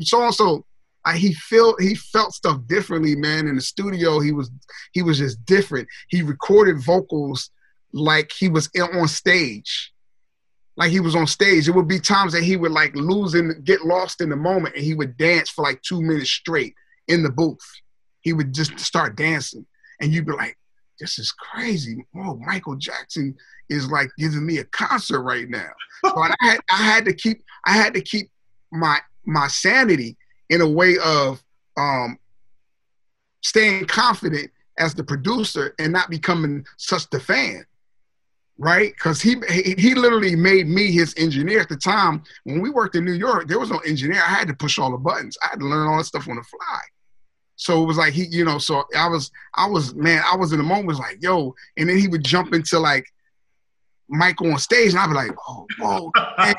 so and so. I, he felt he felt stuff differently, man. In the studio, he was he was just different. He recorded vocals like he was on stage, like he was on stage. It would be times that he would like lose and get lost in the moment, and he would dance for like two minutes straight in the booth. He would just start dancing, and you'd be like, "This is crazy." Oh, Michael Jackson is like giving me a concert right now. but I had I had to keep I had to keep my my sanity in a way of um, staying confident as the producer and not becoming such the fan right? Because he he literally made me his engineer at the time. When we worked in new york there was no engineer. I had to push all the buttons. I had to learn all that stuff on the fly. So it was like he you know so i was i was man i was in the moment was like yo and then he would jump into like michael on stage and i'd be like oh whoa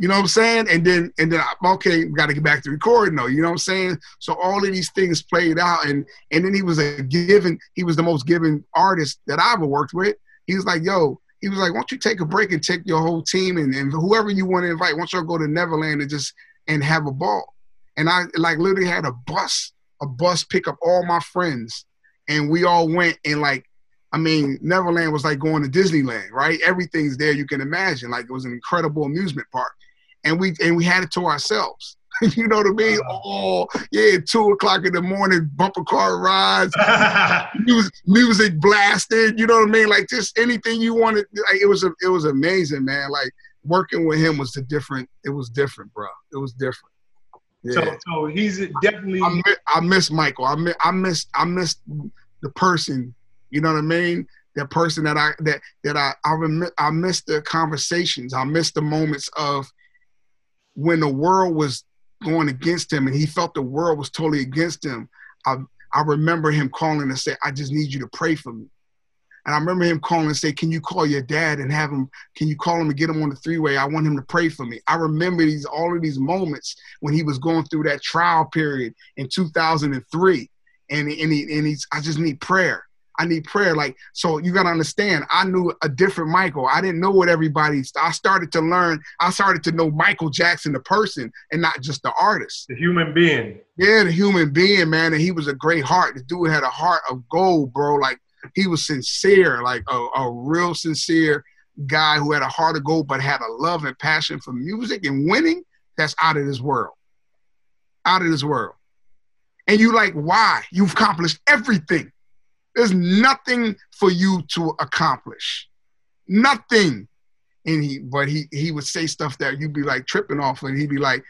you know what I'm saying? And then and then okay, we got to get back to recording though. You know what I'm saying? So all of these things played out, and and then he was a given. He was the most given artist that I ever worked with. He was like, yo, he was like, why don't you take a break and take your whole team and, and whoever you want to invite, why don't you go to Neverland and just and have a ball? And I like literally had a bus, a bus pick up all my friends, and we all went and like I mean, Neverland was like going to Disneyland, right? Everything's there you can imagine. Like it was an incredible amusement park and we and we had it to ourselves. you know what I mean? Uh-huh. Oh, yeah, two o'clock in the morning, bumper car rides, music, music blasted. You know what I mean? Like just anything you wanted. Like, it was a, it was amazing, man. Like working with him was the different. It was different, bro. It was different. Yeah. So, so he's definitely. I miss, I miss Michael. I miss, I miss, I miss the person. You know what I mean? That person that I that that I I, rem- I miss the conversations. I miss the moments of when the world was going against him and he felt the world was totally against him, I, I remember him calling and say, I just need you to pray for me. And I remember him calling and say, Can you call your dad and have him, can you call him and get him on the three way? I want him to pray for me. I remember these all of these moments when he was going through that trial period in 2003. And, and, he, and he's, I just need prayer. I need prayer. Like, so you got to understand, I knew a different Michael. I didn't know what everybody, I started to learn, I started to know Michael Jackson, the person, and not just the artist. The human being. Yeah, the human being, man. And he was a great heart. The dude had a heart of gold, bro. Like, he was sincere, like a, a real sincere guy who had a heart of gold, but had a love and passion for music and winning. That's out of this world. Out of this world. And you like, why? You've accomplished everything. There's nothing for you to accomplish. Nothing. And he, but he, he would say stuff that you'd be like tripping off, and he'd be like,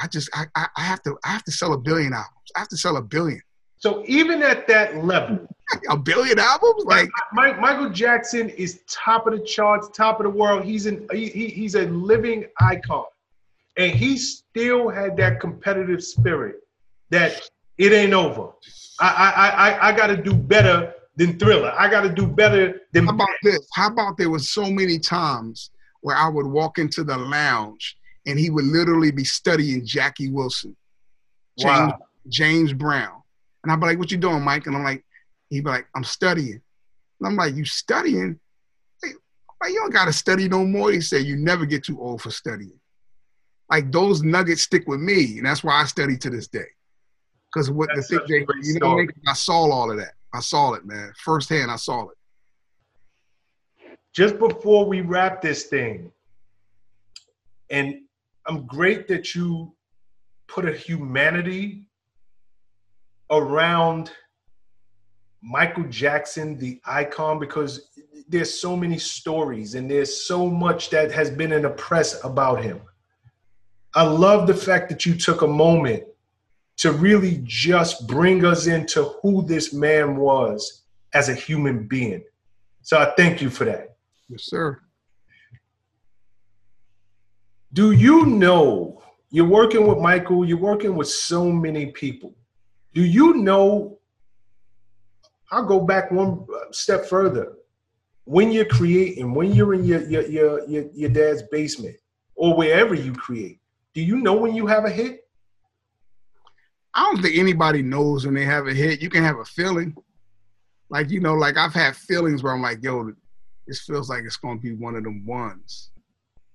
"I just, I, I, I have to, I have to sell a billion albums. I have to sell a billion. So even at that level, a billion albums, like Mike, Michael Jackson is top of the charts, top of the world. He's an, he, he's a living icon, and he still had that competitive spirit that it ain't over. I I I, I got to do better than Thriller. I got to do better than. How about this? How about there was so many times where I would walk into the lounge and he would literally be studying Jackie Wilson, James, wow. James Brown, and I'd be like, "What you doing, Mike?" And I'm like, he'd be like, "I'm studying." And I'm like, "You studying?" Like, you don't gotta study no more. He said, "You never get too old for studying." Like those nuggets stick with me, and that's why I study to this day. Because what That's the thing, you know, I saw all of that. I saw it, man, firsthand. I saw it. Just before we wrap this thing, and I'm great that you put a humanity around Michael Jackson, the icon, because there's so many stories and there's so much that has been in the press about him. I love the fact that you took a moment to really just bring us into who this man was as a human being. So I thank you for that. Yes, sir. Do you know you're working with Michael, you're working with so many people. Do you know? I'll go back one step further. When you're creating, when you're in your your your your, your dad's basement, or wherever you create, do you know when you have a hit? I don't think anybody knows when they have a hit. You can have a feeling. Like, you know, like I've had feelings where I'm like, yo, this feels like it's gonna be one of them ones.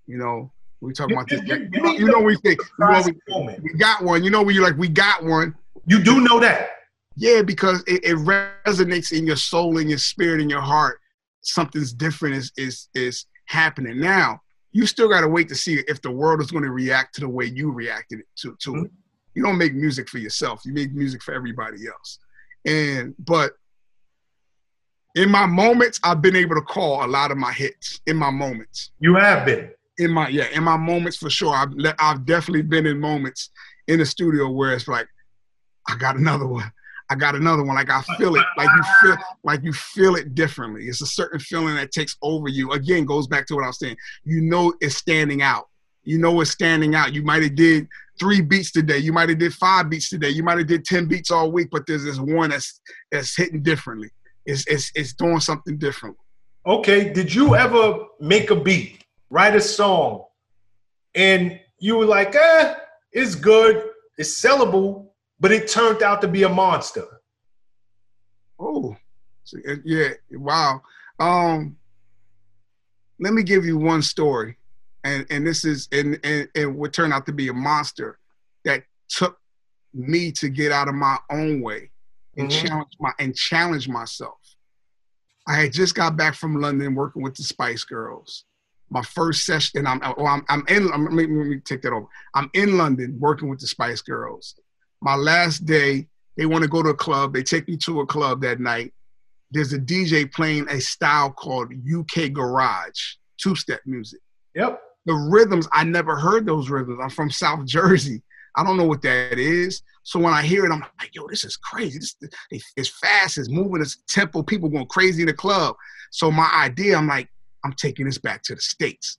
You know, we talk about this. You, you, you know, we think you know, we, we, got one. You know, when you're like, we got one. You do know that. Yeah, because it, it resonates in your soul, in your spirit, in your heart. Something's different is is is happening now. You still got to wait to see if the world is going to react to the way you reacted to to mm-hmm. it. You don't make music for yourself. You make music for everybody else. And but in my moments, I've been able to call a lot of my hits in my moments. You have been in my yeah in my moments for sure. I've I've definitely been in moments in the studio where it's like I got another one. I got another one. Like I feel it. Like you feel like you feel it differently. It's a certain feeling that takes over you. Again, goes back to what I was saying. You know it's standing out. You know it's standing out. You might have did three beats today. You might have did five beats today. You might have did ten beats all week, but there's this one that's that's hitting differently. It's it's it's doing something different. Okay. Did you ever make a beat, write a song, and you were like, eh, it's good, it's sellable, but it turned out to be a monster. Oh, yeah, wow. Um, let me give you one story, and and this is and and, and what turned out to be a monster that took me to get out of my own way and mm-hmm. challenge my and challenge myself. I had just got back from London working with the Spice Girls. My first session, and I'm well, I'm, I'm in. I'm, let, me, let me take that over. I'm in London working with the Spice Girls my last day, they want to go to a club. They take me to a club that night. There's a DJ playing a style called UK Garage, two step music. Yep. The rhythms, I never heard those rhythms. I'm from South Jersey. I don't know what that is. So when I hear it, I'm like, yo, this is crazy. This, it's fast, it's moving, it's tempo, people going crazy in the club. So my idea, I'm like, I'm taking this back to the States.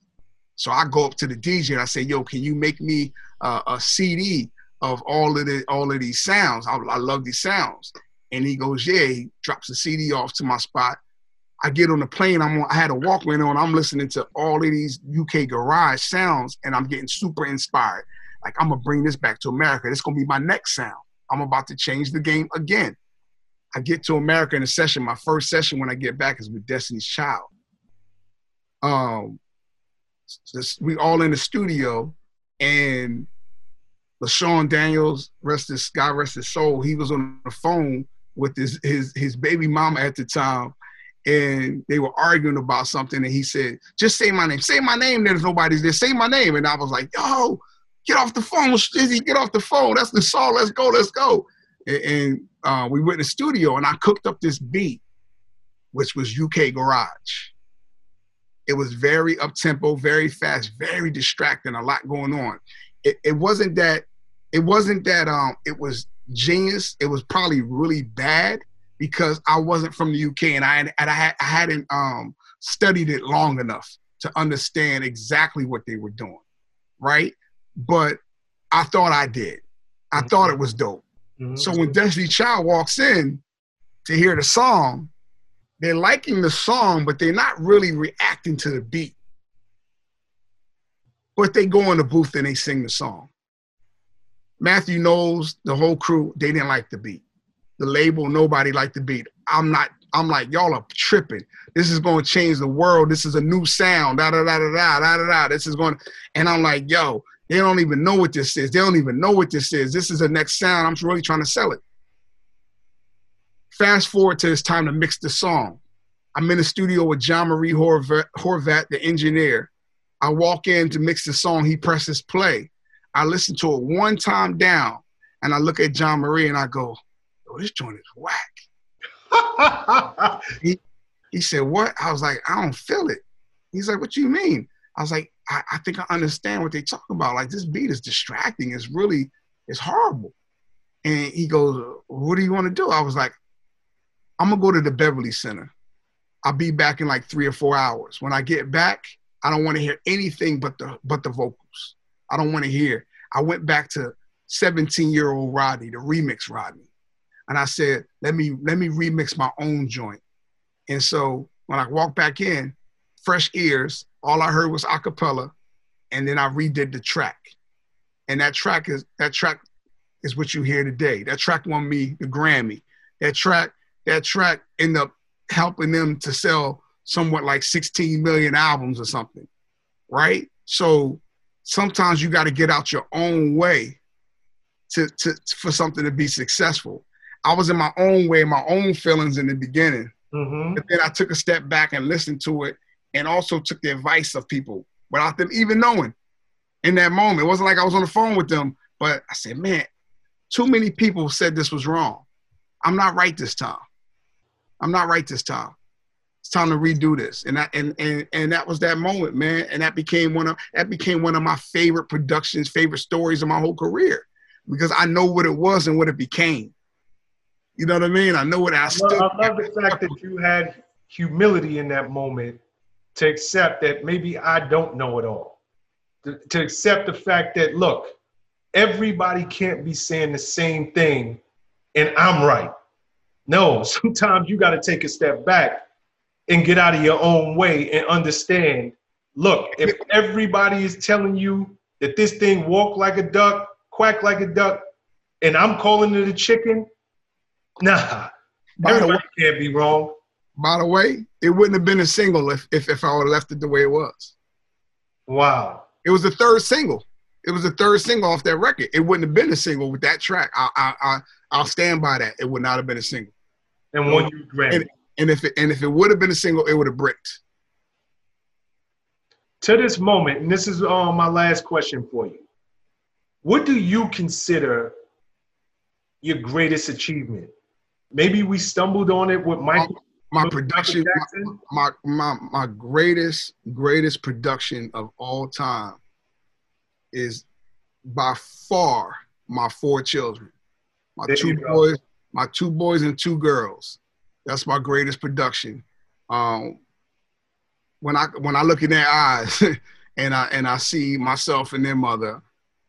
So I go up to the DJ and I say, yo, can you make me uh, a CD of all of the all of these sounds. I, I love these sounds. And he goes, yeah. He drops the CD off to my spot. I get on the plane. I'm on, I had a Walkman on. I'm listening to all of these UK garage sounds, and I'm getting super inspired. Like I'm gonna bring this back to America. This gonna be my next sound. I'm about to change the game again. I get to America in a session. My first session when I get back is with Destiny's Child. Um, we all in the studio, and LaShawn Daniels, rest his God rest his soul, he was on the phone with his his his baby mama at the time, and they were arguing about something, and he said, "Just say my name. Say my name. There's nobody's there. Say my name." And I was like, "Yo, get off the phone, Stizzy. Get off the phone. That's the song. Let's go. Let's go." And, and uh, we went in the studio, and I cooked up this beat, which was UK Garage. It was very up tempo, very fast, very distracting, a lot going on. It, it wasn't that it wasn't that um it was genius. It was probably really bad because I wasn't from the UK and I and I, had, I hadn't um studied it long enough to understand exactly what they were doing, right? But I thought I did. I mm-hmm. thought it was dope. Mm-hmm. So when Destiny Child walks in to hear the song, they're liking the song, but they're not really reacting to the beat. But they go in the booth and they sing the song. Mathew Knowles the whole crew, they didn't like the beat. The label, nobody liked the beat. I'm not, I'm like, y'all are tripping. This is going to change the world. This is a new sound. Da da da da da da da da. This is going and I'm like, yo, they don't even know what this is. They don't even know what this is. This is the next sound. I'm really trying to sell it. Fast forward to it's time to mix the song. I'm in the studio with Jean-Marie Horvat, Horvat, the engineer. I walk in to mix the song. He presses play. I listen to it one time down, and I look at Jean-Marie and I go, "Oh, this joint is whack." he he said, "What?" I was like, "I don't feel it." He's like, "What you mean?" I was like, I, I think I understand what they talk about. Like this beat is distracting. It's really it's horrible." And he goes, "What do you want to do?" I was like, "I'm gonna go to the Beverly Center. I'll be back in like three or four hours. When I get back, I don't want to hear anything but the but the vocals. I don't want to hear. I went back to 17 year old Rodney, the remix Rodney. And I said, let me let me remix my own joint. And so when I walked back in, fresh ears, all I heard was acapella. and then I redid the track. And that track is that track is what you hear today. That track won me the Grammy. That track, that track ended up helping them to sell somewhat like 16 million albums or something. Right? So sometimes you got to get out your own way to, to for something to be successful. I was in my own way, my own feelings in the beginning. Mm-hmm. But then I took a step back and listened to it and also took the advice of people without them even knowing in that moment. It wasn't like I was on the phone with them, but I said, man, too many people said this was wrong. I'm not right this time. I'm not right this time. It's time to redo this. And that and and and that was that moment, man. And that became one of that became one of my favorite productions, favorite stories of my whole career. Because I know what it was and what it became. You know what I mean? I know what I, I still I love the fact that you had humility in that moment to accept that maybe I don't know it all. To, to accept the fact that, look, everybody can't be saying the same thing and I'm right. No, sometimes you got to take a step back and get out of your own way and understand look, if everybody is telling you that this thing walk like a duck, quack like a duck, and I'm calling it a chicken, nah, by everybody way, can't be wrong. By the way, it wouldn't have been a single if if, if I would have left it the way it was. Wow. It was the third single. It was the third single off that record. It wouldn't have been a single with that track. I I, I I'll stand by that. It would not have been a single. And won you Grammy. And, and if it, and if it would have been a single, it would have bricked. To this moment, and this is uh, my last question for you. What do you consider your greatest achievement? Maybe we stumbled on it with Michael my production, my, my, my greatest greatest production of all time is by far my four children, my there two boys, my two boys and two girls. That's my greatest production. Um, when I when I look in their eyes and I and I see myself and their mother,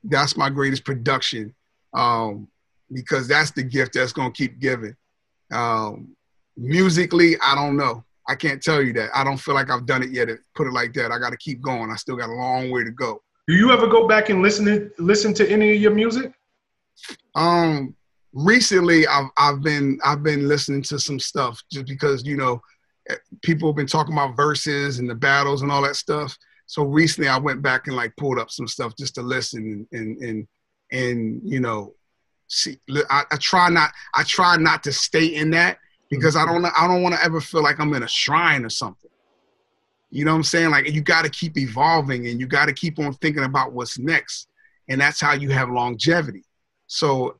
that's my greatest production um, because that's the gift that's gonna keep giving. Um, Musically, I don't know. I can't tell you that. I don't feel like I've done it yet. Put it like that. I got to keep going. I still got a long way to go. Do you ever go back and listen to listen to any of your music? Um, recently I've I've been I've been listening to some stuff just because you know eh, people have been talking about verses and the battles and all that stuff. So recently I went back and like pulled up some stuff just to listen and and and, and you know see I, I try not I try not to stay in that because I don't I don't want to ever feel like I'm in a shrine or something. You know what I'm saying? Like you got to keep evolving and you got to keep on thinking about what's next, and that's how you have longevity. So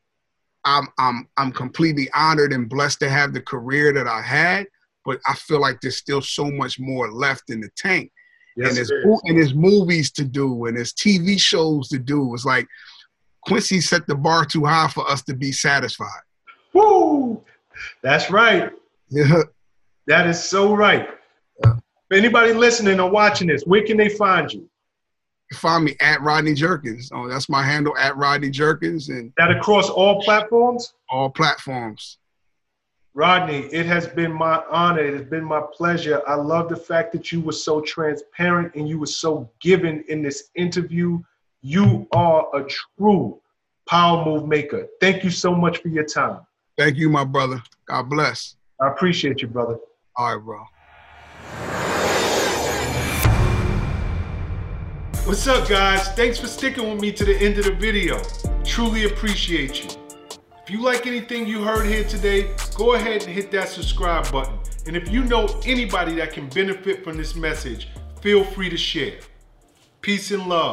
I'm I'm I'm completely honored and blessed to have the career that I had, but I feel like there's still so much more left in the tank. Yes, and there's and there's movies to do and there's TV shows to do. It's like Quincy set the bar too high for us to be satisfied. Woo! That's right. Yeah. That is so right. Yeah. anybody listening or watching this, where can they find you? You find me at Rodney Jerkins. Oh, that's my handle at Rodney Jerkins, and that across all platforms. All platforms. Rodney, it has been my honor. It has been my pleasure. I love the fact that you were so transparent and you were so given in this interview. You are a true power move maker. Thank you so much for your time. Thank you, my brother. God bless. I appreciate you, brother. All right, bro. What's up, guys? Thanks for sticking with me to the end of the video. Truly appreciate you. If you like anything you heard here today, go ahead and hit that subscribe button. And if you know anybody that can benefit from this message, feel free to share. Peace and love.